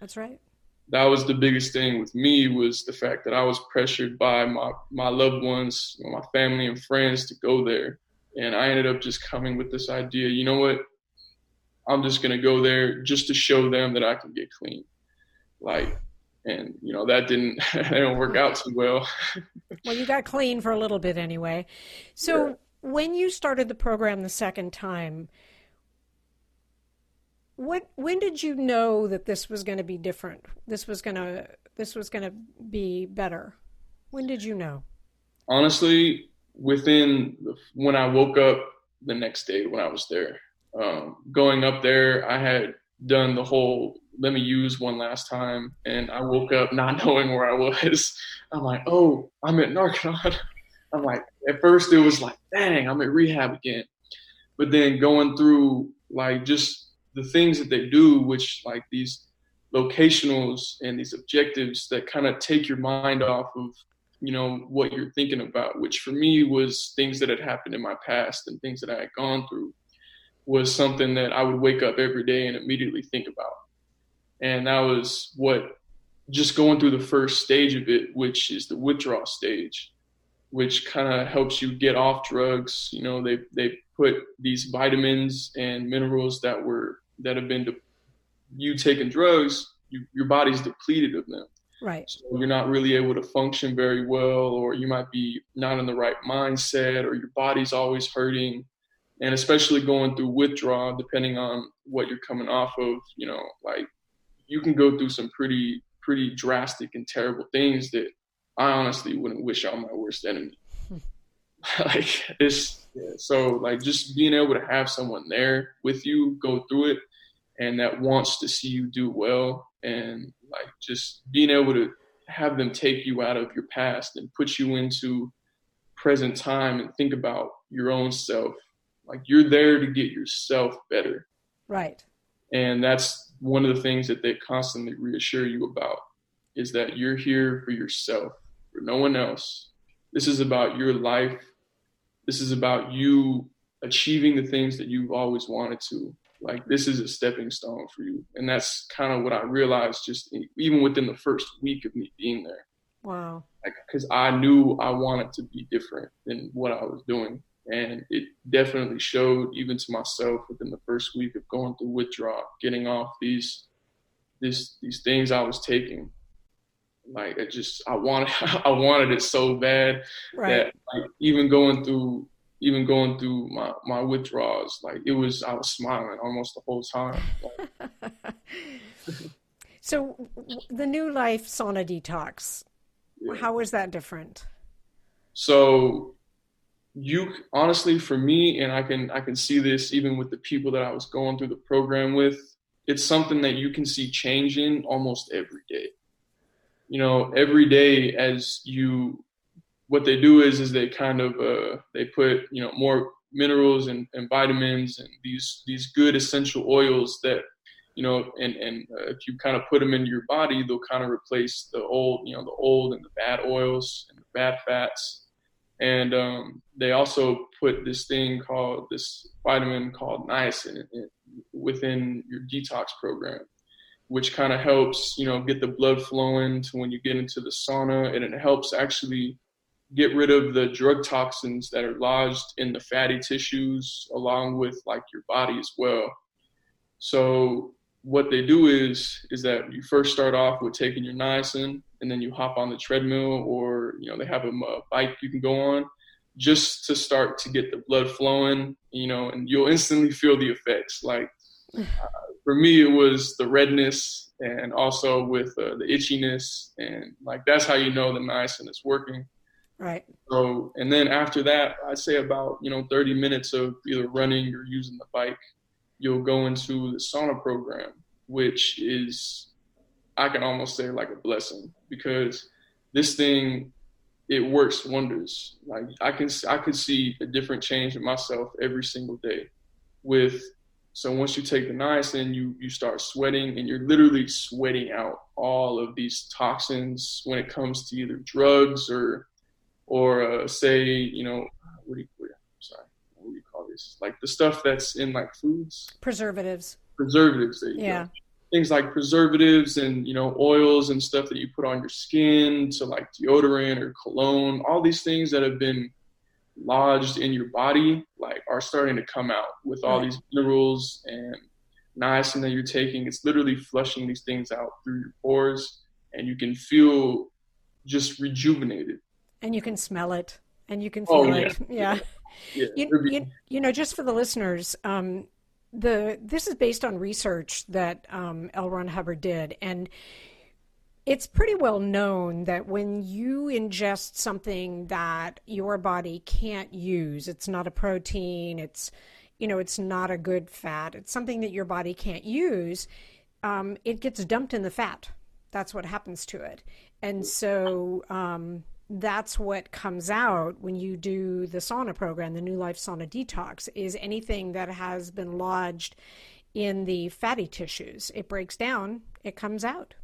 B: That's right.
C: that was the biggest thing with me was the fact that I was pressured by my my loved ones, my family and friends to go there, and I ended up just coming with this idea. You know what? I'm just gonna go there just to show them that I can get clean, like, and you know that didn't <laughs> that didn't work out too well.
B: well, you got clean for a little bit anyway. So yeah. when you started the program the second time, what when did you know that this was going to be different? This was going to this was going to be better. When did you know?
C: Honestly, within the, when I woke up the next day when I was there. Um, going up there, I had done the whole let me use one last time, and I woke up not <laughs> knowing where I was. I'm like, oh, I'm at Narconon. <laughs> I'm like, at first it was like, dang, I'm at rehab again. But then going through like just the things that they do, which like these locationals and these objectives that kind of take your mind off of you know what you're thinking about which for me was things that had happened in my past and things that i had gone through was something that i would wake up every day and immediately think about and that was what just going through the first stage of it which is the withdrawal stage which kind of helps you get off drugs you know they they put these vitamins and minerals that were that have been de- you taking drugs, you, your body's depleted of them.
B: Right.
C: So you're not really able to function very well, or you might be not in the right mindset, or your body's always hurting. And especially going through withdrawal, depending on what you're coming off of, you know, like you can go through some pretty, pretty drastic and terrible things that I honestly wouldn't wish on my worst enemy. <laughs> like it's yeah, so like just being able to have someone there with you go through it and that wants to see you do well and like just being able to have them take you out of your past and put you into present time and think about your own self like you're there to get yourself better
B: right
C: and that's one of the things that they constantly reassure you about is that you're here for yourself for no one else this is about your life this is about you achieving the things that you've always wanted to. Like this is a stepping stone for you, and that's kind of what I realized just even within the first week of me being there.
B: Wow.
C: Like, because I knew I wanted to be different than what I was doing, and it definitely showed even to myself within the first week of going through withdrawal, getting off these, these these things I was taking, like it just I wanted <laughs> I wanted it so bad right. that like, even going through even going through my my withdrawals, like it was I was smiling almost the whole time. <laughs>
B: so the new life sauna detox, yeah. how is that different?
C: So you honestly for me and I can I can see this even with the people that I was going through the program with, it's something that you can see changing almost every day you know, every day as you, what they do is, is they kind of, uh, they put, you know, more minerals and, and vitamins and these, these good essential oils that, you know, and, and uh, if you kind of put them into your body, they'll kind of replace the old, you know, the old and the bad oils and the bad fats. And um, they also put this thing called this vitamin called niacin within your detox program which kind of helps, you know, get the blood flowing to when you get into the sauna, and it helps actually get rid of the drug toxins that are lodged in the fatty tissues, along with like your body as well. So what they do is is that you first start off with taking your niacin, and then you hop on the treadmill, or you know they have a, a bike you can go on, just to start to get the blood flowing, you know, and you'll instantly feel the effects. Like <sighs> uh, for me, it was the redness and also with uh, the itchiness, and like that's how you know the niacin is working.
B: Right.
C: So, and then after that, I'd say about you know 30 minutes of either running or using the bike, you'll go into the sauna program, which is I can almost say like a blessing because this thing it works wonders. Like I can I could see a different change in myself every single day with so once you take the niacin, you you start sweating, and you're literally sweating out all of these toxins when it comes to either drugs or or uh, say you know what do you what, sorry what do you call this like the stuff that's in like foods.
B: Preservatives.
C: Preservatives
B: yeah.
C: Things like preservatives and you know oils and stuff that you put on your skin to like deodorant or cologne. All these things that have been lodged in your body like are starting to come out with all these minerals and niacin that you're taking. It's literally flushing these things out through your pores and you can feel just rejuvenated.
B: And you can smell it and you can oh, feel oh, yeah. it <laughs> yeah, yeah. You, you, you, know just for the listeners um, the this is based on research that um, L. Ron Hubbard did, and it's pretty well known that when you ingest something that your body can't use, it's not a protein, it's you know, it's not a good fat, it's something that your body can't use, um, it gets dumped in the fat. That's what happens to it, and so. Um, that's what comes out when you do the sauna program, the New Life Sauna Detox, is anything that has been lodged in the fatty tissues. It breaks down, it comes out.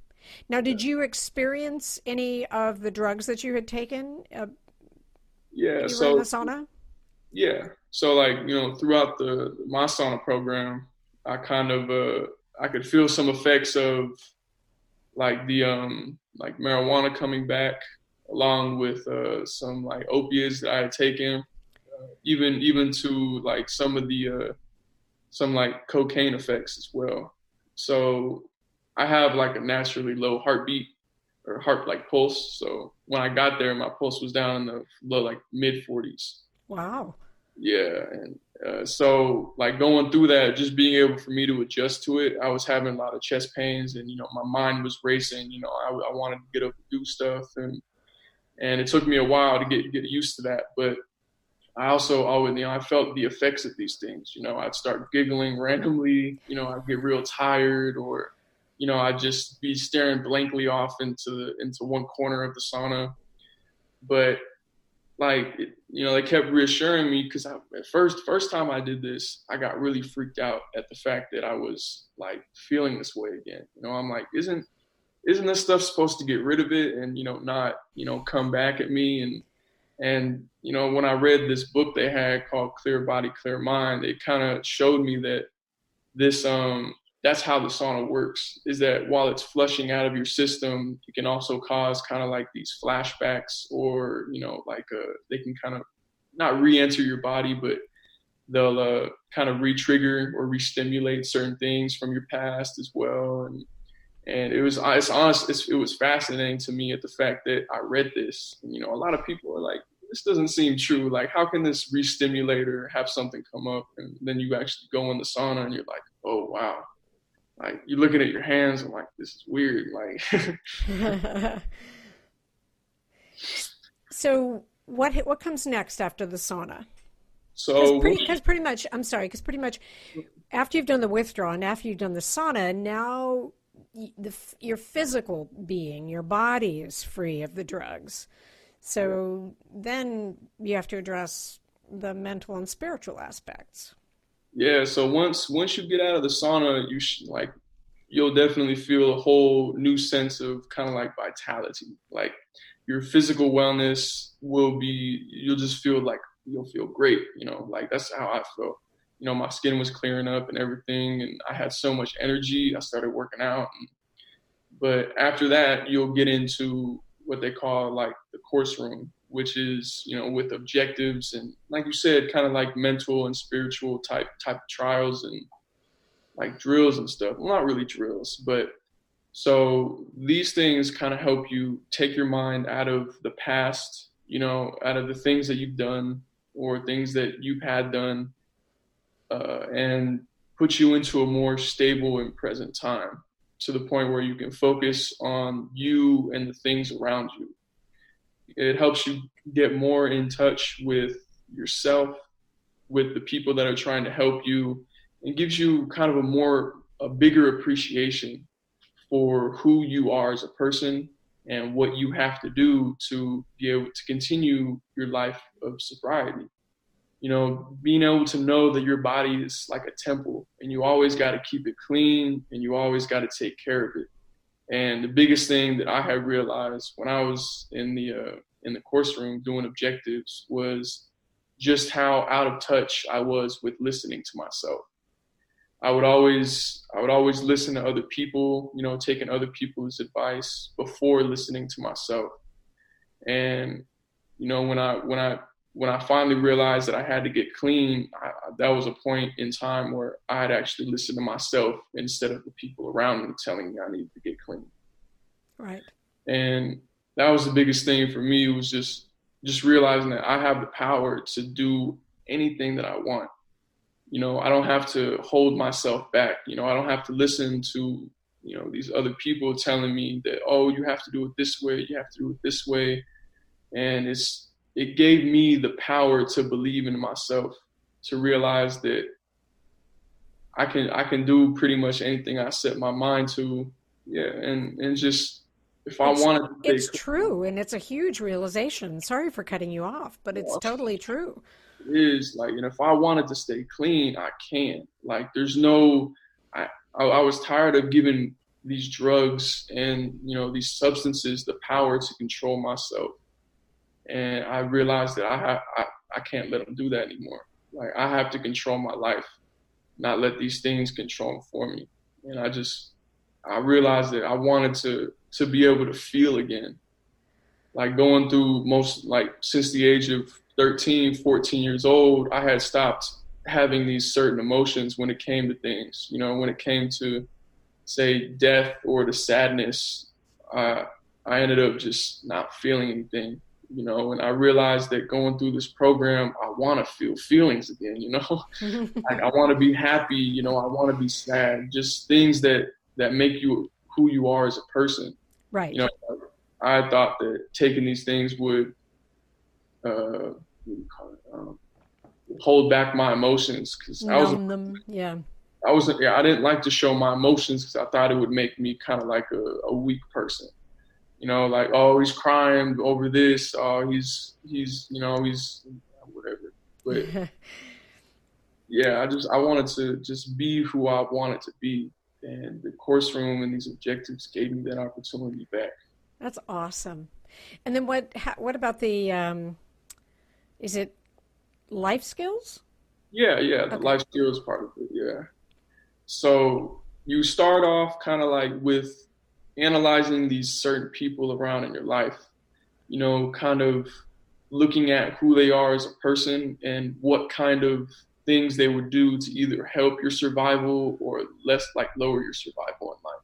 B: Now, did you experience any of the drugs that you had taken? Uh,
C: yeah, so
B: the sauna.
C: Yeah, so like you know, throughout the my sauna program, I kind of uh, I could feel some effects of like the um like marijuana coming back along with uh, some like opiates that I had taken, uh, even even to like some of the uh, some like cocaine effects as well. So I have like a naturally low heartbeat or heart like pulse. So when I got there, my pulse was down in the low like mid 40s.
B: Wow.
C: Yeah, and uh, so like going through that, just being able for me to adjust to it, I was having a lot of chest pains, and you know my mind was racing. You know, I, I wanted to get up and do stuff, and and it took me a while to get get used to that. But I also always, you know, I felt the effects of these things. You know, I'd start giggling randomly. You know, I'd get real tired, or you know, I'd just be staring blankly off into into one corner of the sauna. But like, you know, they kept reassuring me because at first first time I did this, I got really freaked out at the fact that I was like feeling this way again. You know, I'm like, isn't isn't this stuff supposed to get rid of it and you know not you know come back at me? And and you know when i read this book they had called clear body clear mind it kind of showed me that this um that's how the sauna works is that while it's flushing out of your system it can also cause kind of like these flashbacks or you know like uh they can kind of not re-enter your body but they'll uh, kind of re-trigger or re-stimulate certain things from your past as well. And and it was it's honest it's, it was fascinating to me at the fact that I read this. You know, a lot of people are like, this doesn't seem true. Like, how can this re-stimulator have something come up, and then you actually go in the sauna and you're like, oh wow, like you're looking at your hands and like this is weird. Like, <laughs>
B: so what what comes next after the sauna?
C: So
B: because pretty, pretty, much, I'm sorry, because pretty much after you've done the withdrawal and after you've done the sauna, now the, your physical being, your body is free of the drugs. So then you have to address the mental and spiritual aspects.
C: Yeah. So once once you get out of the sauna, you should, like you'll definitely feel a whole new sense of kind of like vitality. Like your physical wellness will be. You'll just feel like you'll feel great. You know, like that's how I felt you know, my skin was clearing up and everything, and I had so much energy. I started working out. But after that, you'll get into what they call like the course room, which is you know with objectives and like you said, kind of like mental and spiritual type type trials and like drills and stuff. Well, not really drills, but so these things kind of help you take your mind out of the past, you know, out of the things that you've done or things that you've had done uh, and put you into a more stable and present time to the point where you can focus on you and the things around you. It helps you get more in touch with yourself, with the people that are trying to help you, and gives you kind of a more, a bigger appreciation for who you are as a person and what you have to do to be able to continue your life of sobriety you know, being able to know that your body is like a temple and you always got to keep it clean and you always got to take care of it. And the biggest thing that I had realized when I was in the uh, in the course room doing objectives was just how out of touch I was with listening to myself. I would always I would always listen to other people, you know, taking other people's advice before listening to myself. And you know, when I when I when I finally realized that I had to get clean, I, that was a point in time where I had actually listened to myself instead of the people around me telling me I needed to get clean.
B: Right.
C: And that was the biggest thing for me was just just realizing that I have the power to do anything that I want. You know, I don't have to hold myself back. You know, I don't have to listen to, you know, these other people telling me that, oh, you have to do it this way, you have to do it this way. And it's it gave me the power to believe in myself, to realize that I can I can do pretty much anything I set my mind to. Yeah, and and just if I
B: it's,
C: wanted
B: to It's true and it's a huge realization. Sorry for cutting you off, but it's totally true.
C: It is like and if I wanted to stay clean, I can. Like there's no I I, I was tired of giving these drugs and you know these substances the power to control myself and I realized that I, ha- I I can't let them do that anymore. Like I have to control my life, not let these things control for me. And I just I realized that I wanted to to be able to feel again. Like going through most like since the age of 13, 14 years old, I had stopped having these certain emotions when it came to things. You know, when it came to say death or the sadness, uh, I ended up just not feeling anything you know, and I realized that going through this program, I want to feel feelings again, you know, <laughs> <laughs> like I want to be happy, you know, I want to be sad, just things that that make you who you are as a person.
B: Right.
C: You know, I thought that taking these things would, uh, um, hold back my emotions because I was,
B: them. yeah.
C: I wasn't yeah, I didn't like to show my emotions because I thought it would make me kind of like a, a weak person you know, like oh he's crying over this, oh he's he's you know he's whatever. But <laughs> yeah, I just I wanted to just be who I wanted to be, and the course room and these objectives gave me that opportunity back.
B: That's awesome. And then what? How, what about the? Um, is it life skills?
C: Yeah, yeah, the okay. life skills part of it. Yeah. So you start off kind of like with analyzing these certain people around in your life, you know, kind of looking at who they are as a person and what kind of things they would do to either help your survival or less like lower your survival in life.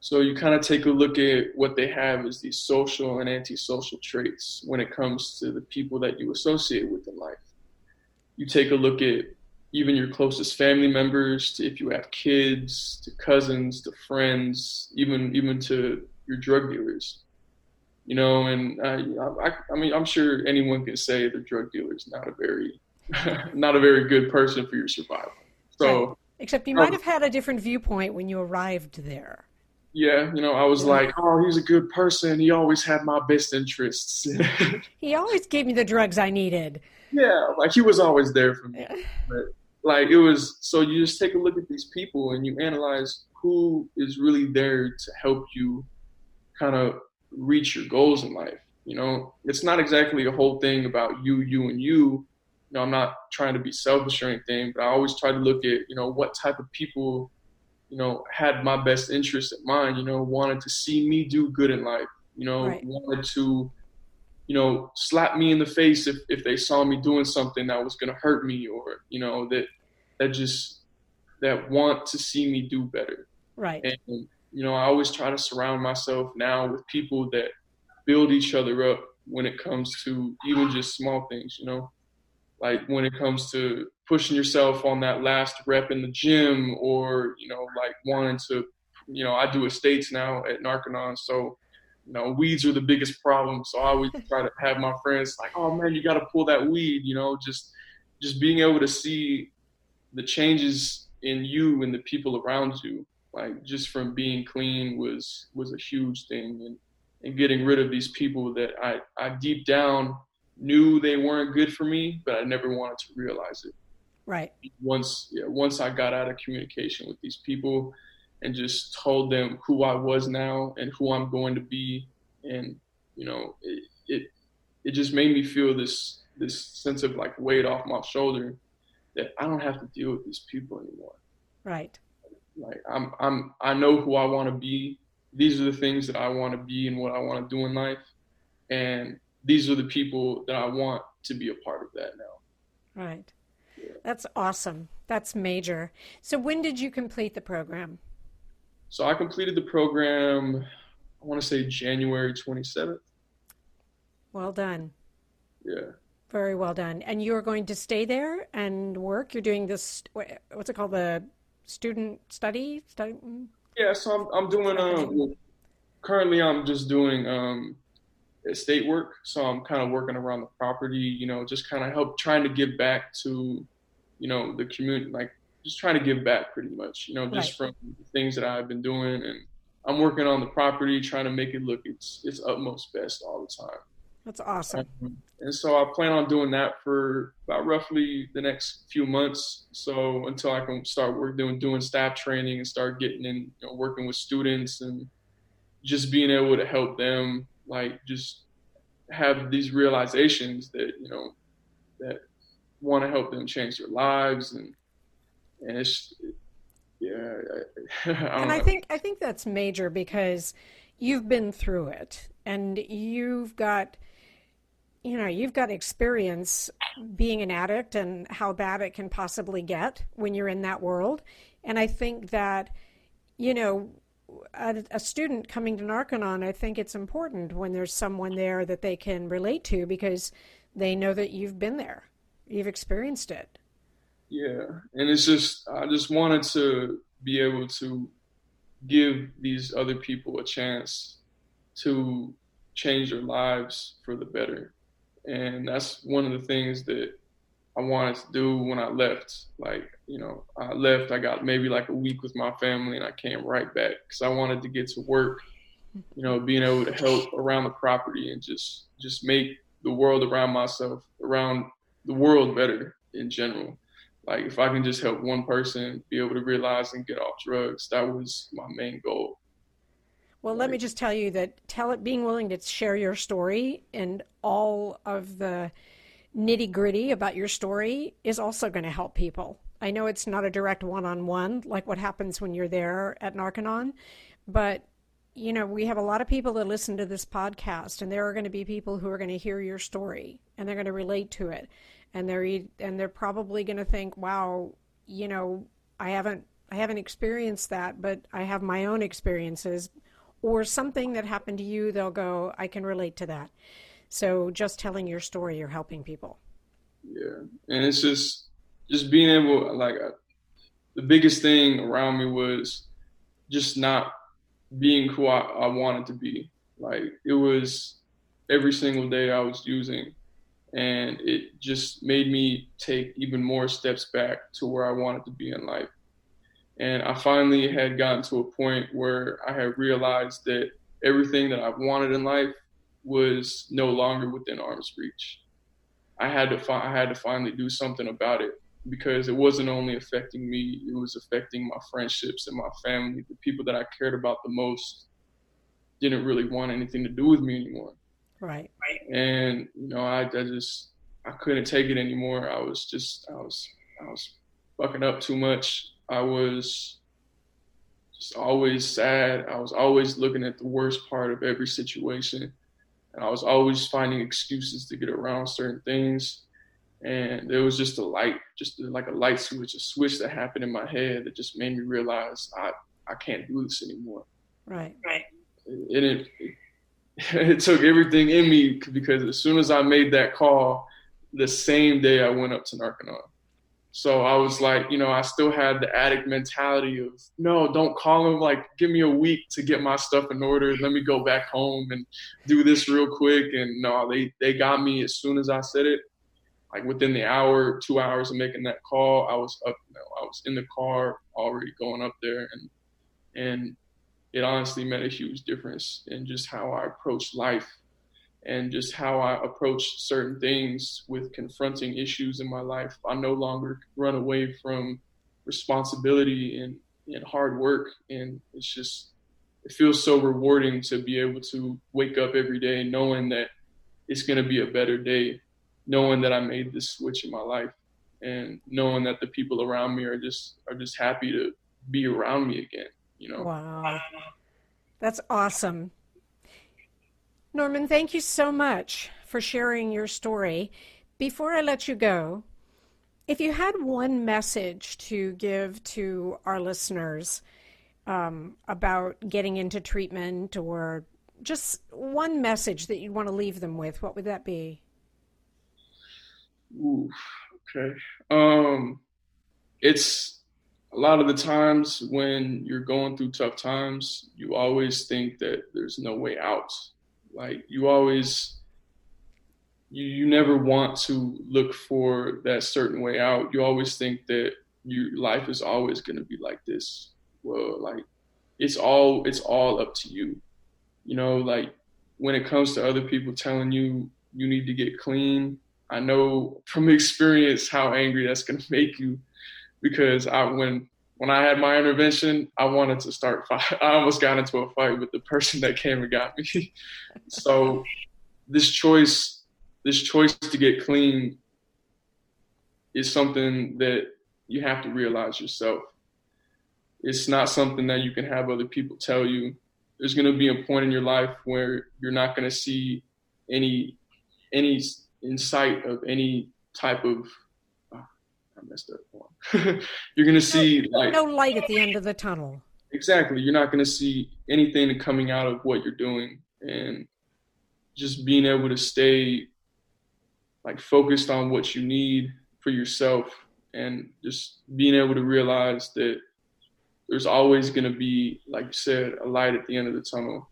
C: So you kind of take a look at what they have as these social and antisocial traits when it comes to the people that you associate with in life. You take a look at even your closest family members, to if you have kids, to cousins, to friends, even even to your drug dealers. You know, and I, I, I mean, I'm sure anyone can say the drug dealer is not a very, <laughs> not a very good person for your survival. So,
B: right. except you um, might have had a different viewpoint when you arrived there.
C: Yeah, you know, I was yeah. like, oh, he's a good person. He always had my best interests.
B: he always gave me the drugs I needed. <laughs>
C: Yeah, like he was always there for me. But like it was so you just take a look at these people and you analyze who is really there to help you kind of reach your goals in life you know it's not exactly a whole thing about you you and you you know i'm not trying to be selfish or anything but i always try to look at you know what type of people you know had my best interest in mind you know wanted to see me do good in life you know right. wanted to you know, slap me in the face if, if they saw me doing something that was going to hurt me or, you know, that, that just, that want to see me do better.
B: Right.
C: And, you know, I always try to surround myself now with people that build each other up when it comes to even just small things, you know, like when it comes to pushing yourself on that last rep in the gym or, you know, like wanting to, you know, I do estates now at Narconon. So, you know, weeds are the biggest problem. So I always try to have my friends like, oh man, you got to pull that weed. You know, just just being able to see the changes in you and the people around you, like just from being clean was was a huge thing, and and getting rid of these people that I I deep down knew they weren't good for me, but I never wanted to realize it.
B: Right.
C: Once yeah, once I got out of communication with these people and just told them who I was now and who I'm going to be. And, you know, it, it, it just made me feel this, this sense of like weight off my shoulder that I don't have to deal with these people anymore.
B: Right.
C: Like I'm I'm I know who I want to be. These are the things that I want to be and what I want to do in life. And these are the people that I want to be a part of that now.
B: Right. That's awesome. That's major. So when did you complete the program?
C: So I completed the program I want to say January 27th.
B: Well done.
C: Yeah.
B: Very well done. And you are going to stay there and work? You're doing this, what's it called? The student study? study?
C: Yeah, so I'm, I'm doing, um, well, currently I'm just doing um, estate work. So I'm kind of working around the property, you know, just kind of help trying to give back to, you know, the community, like just trying to give back pretty much, you know, just right. from the things that I've been doing. And I'm working on the property, trying to make it look its, its utmost best all the time.
B: That's awesome.
C: Um, and so I plan on doing that for about roughly the next few months. So until I can start work doing doing staff training and start getting in, you know, working with students and just being able to help them, like just have these realizations that you know that want to help them change their lives and and it's yeah.
B: I, <laughs> and I think I think that's major because you've been through it and you've got you know, you've got experience being an addict and how bad it can possibly get when you're in that world. And I think that, you know, a, a, student coming to Narconon, I think it's important when there's someone there that they can relate to because they know that you've been there, you've experienced it.
C: Yeah, and it's just I just wanted to be able to give these other people a chance to change their lives for the better and that's one of the things that I wanted to do when I left. Like, you know, I left, I got maybe like a week with my family and I came right back because I wanted to get to work, you know, being able to help around the property and just, just make the world around myself, around the world better in general. Like if I can just help one person be able to realize and get off drugs, that was my main goal.
B: Well, let me just tell you that tell it being willing to share your story and all of the nitty gritty about your story is also going to help people. I know it's not a direct one on one like what happens when you're there at Narconon, but you know, we have a lot of people that listen to this podcast, and there are going to be people who are going to hear your story and they're going to relate to it, and they're and they're probably going to think, "Wow, you know, I haven't I haven't experienced that, but I have my own experiences or something that happened to you, they'll go, I can relate to that. So just telling your story, you're helping people.
C: Yeah. And it's just, just being able, like, uh, the biggest thing around me was just not being who I, I wanted to be. Like, it was every single day I was using. And it just made me take even more steps back to where I wanted to be in life. And I finally had gotten to a point where I had realized that everything that I wanted in life was no longer within arm's reach. I had to fi- I had to finally do something about it because it wasn't only affecting me, it was affecting my friendships and my family. The people that I cared about the most didn't really want anything to do with me anymore.
B: Right.
C: Right. And you know, I, I just I couldn't take it anymore. I was just I was I was fucking up too much I was just always sad. I was always looking at the worst part of every situation. And I was always finding excuses to get around certain things. And there was just a light, just like a light switch, a switch that happened in my head that just made me realize I, I can't do this anymore.
B: Right. Right.
C: It, it, it, <laughs> it took everything in me because as soon as I made that call, the same day I went up to Narconon. So I was like, you know, I still had the addict mentality of, no, don't call him. Like, give me a week to get my stuff in order. Let me go back home and do this real quick. And no, they they got me as soon as I said it. Like within the hour, two hours of making that call, I was up. You know, I was in the car already going up there, and and it honestly made a huge difference in just how I approached life and just how I approach certain things with confronting issues in my life. I no longer run away from responsibility and, and hard work. And it's just, it feels so rewarding to be able to wake up every day knowing that it's going to be a better day, knowing that I made this switch in my life. and knowing that the people around me are just are just happy to be around me again. You know.
B: Wow, that's awesome. Norman, thank you so much for sharing your story. Before I let you go, if you had one message to give to our listeners um, about getting into treatment or just one message that you'd want to leave them with, what would that be?
C: Ooh, okay. Um, it's a lot of the times when you're going through tough times, you always think that there's no way out. Like you always, you you never want to look for that certain way out. You always think that your life is always going to be like this. Well, like it's all it's all up to you. You know, like when it comes to other people telling you you need to get clean, I know from <laughs> experience how angry that's going to make you because I when when I had my intervention, I wanted to start <laughs> fight. I almost got into a fight with the person that came and got me. <laughs> so this choice, this choice to get clean is something that you have to realize yourself. It's not something that you can have other people tell you. There's going to be a point in your life where you're not going to see any any insight of any type of I messed up one. <laughs> you're gonna see
B: no, like no light at the end of the tunnel.
C: Exactly. You're not gonna see anything coming out of what you're doing, and just being able to stay like focused on what you need for yourself, and just being able to realize that there's always gonna be, like you said, a light at the end of the tunnel,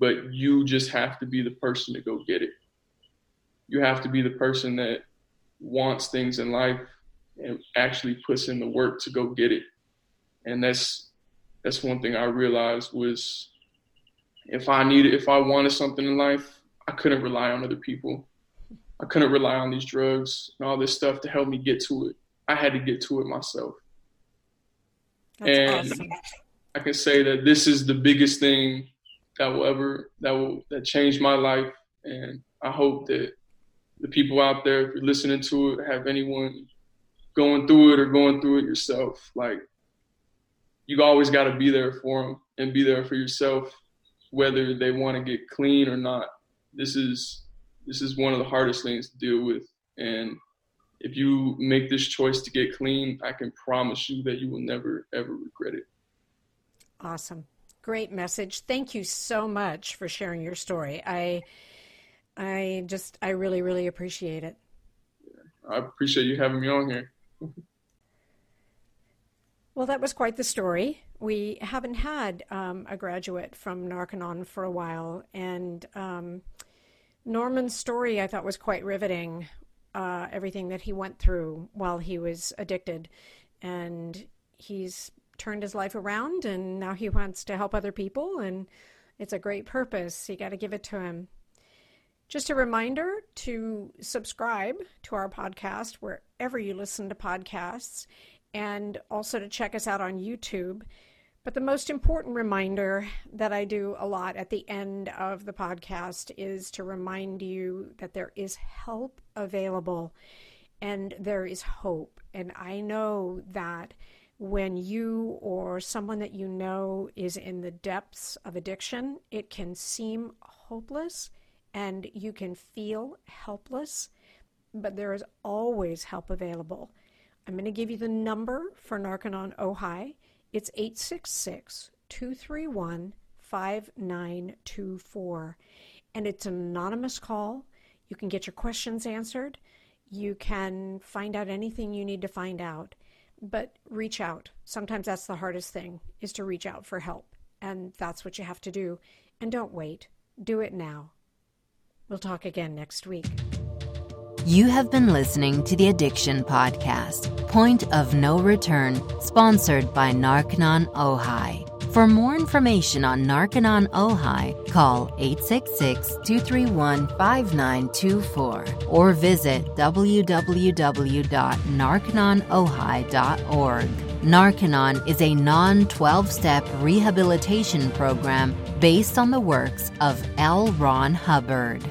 C: but you just have to be the person to go get it. You have to be the person that wants things in life and actually puts in the work to go get it. And that's that's one thing I realized was if I needed if I wanted something in life, I couldn't rely on other people. I couldn't rely on these drugs and all this stuff to help me get to it. I had to get to it myself. That's and awesome. I can say that this is the biggest thing that will ever that will that changed my life and I hope that the people out there if you're listening to it have anyone going through it or going through it yourself. Like you always got to be there for them and be there for yourself, whether they want to get clean or not. This is this is one of the hardest things to deal with, and if you make this choice to get clean, I can promise you that you will never ever regret it.
B: Awesome. Great message. Thank you so much for sharing your story. I I just I really really appreciate it.
C: I appreciate you having me on here.
B: Well, that was quite the story. We haven't had um, a graduate from Narconon for a while, and um, Norman's story I thought was quite riveting. Uh, everything that he went through while he was addicted, and he's turned his life around, and now he wants to help other people, and it's a great purpose. You got to give it to him. Just a reminder to subscribe to our podcast wherever you listen to podcasts and also to check us out on YouTube. But the most important reminder that I do a lot at the end of the podcast is to remind you that there is help available and there is hope. And I know that when you or someone that you know is in the depths of addiction, it can seem hopeless and you can feel helpless, but there is always help available. I'm going to give you the number for Narconon Ojai. It's 866 231 5924. And it's an anonymous call. You can get your questions answered. You can find out anything you need to find out. But reach out. Sometimes that's the hardest thing, is to reach out for help. And that's what you have to do. And don't wait. Do it now. We'll talk again next week.
A: You have been listening to the Addiction Podcast, Point of No Return, sponsored by Narconon Ojai. For more information on Narconon Ojai, call 866-231-5924 or visit www.narcononojai.org. Narconon is a non 12 step rehabilitation program based on the works of L. Ron Hubbard.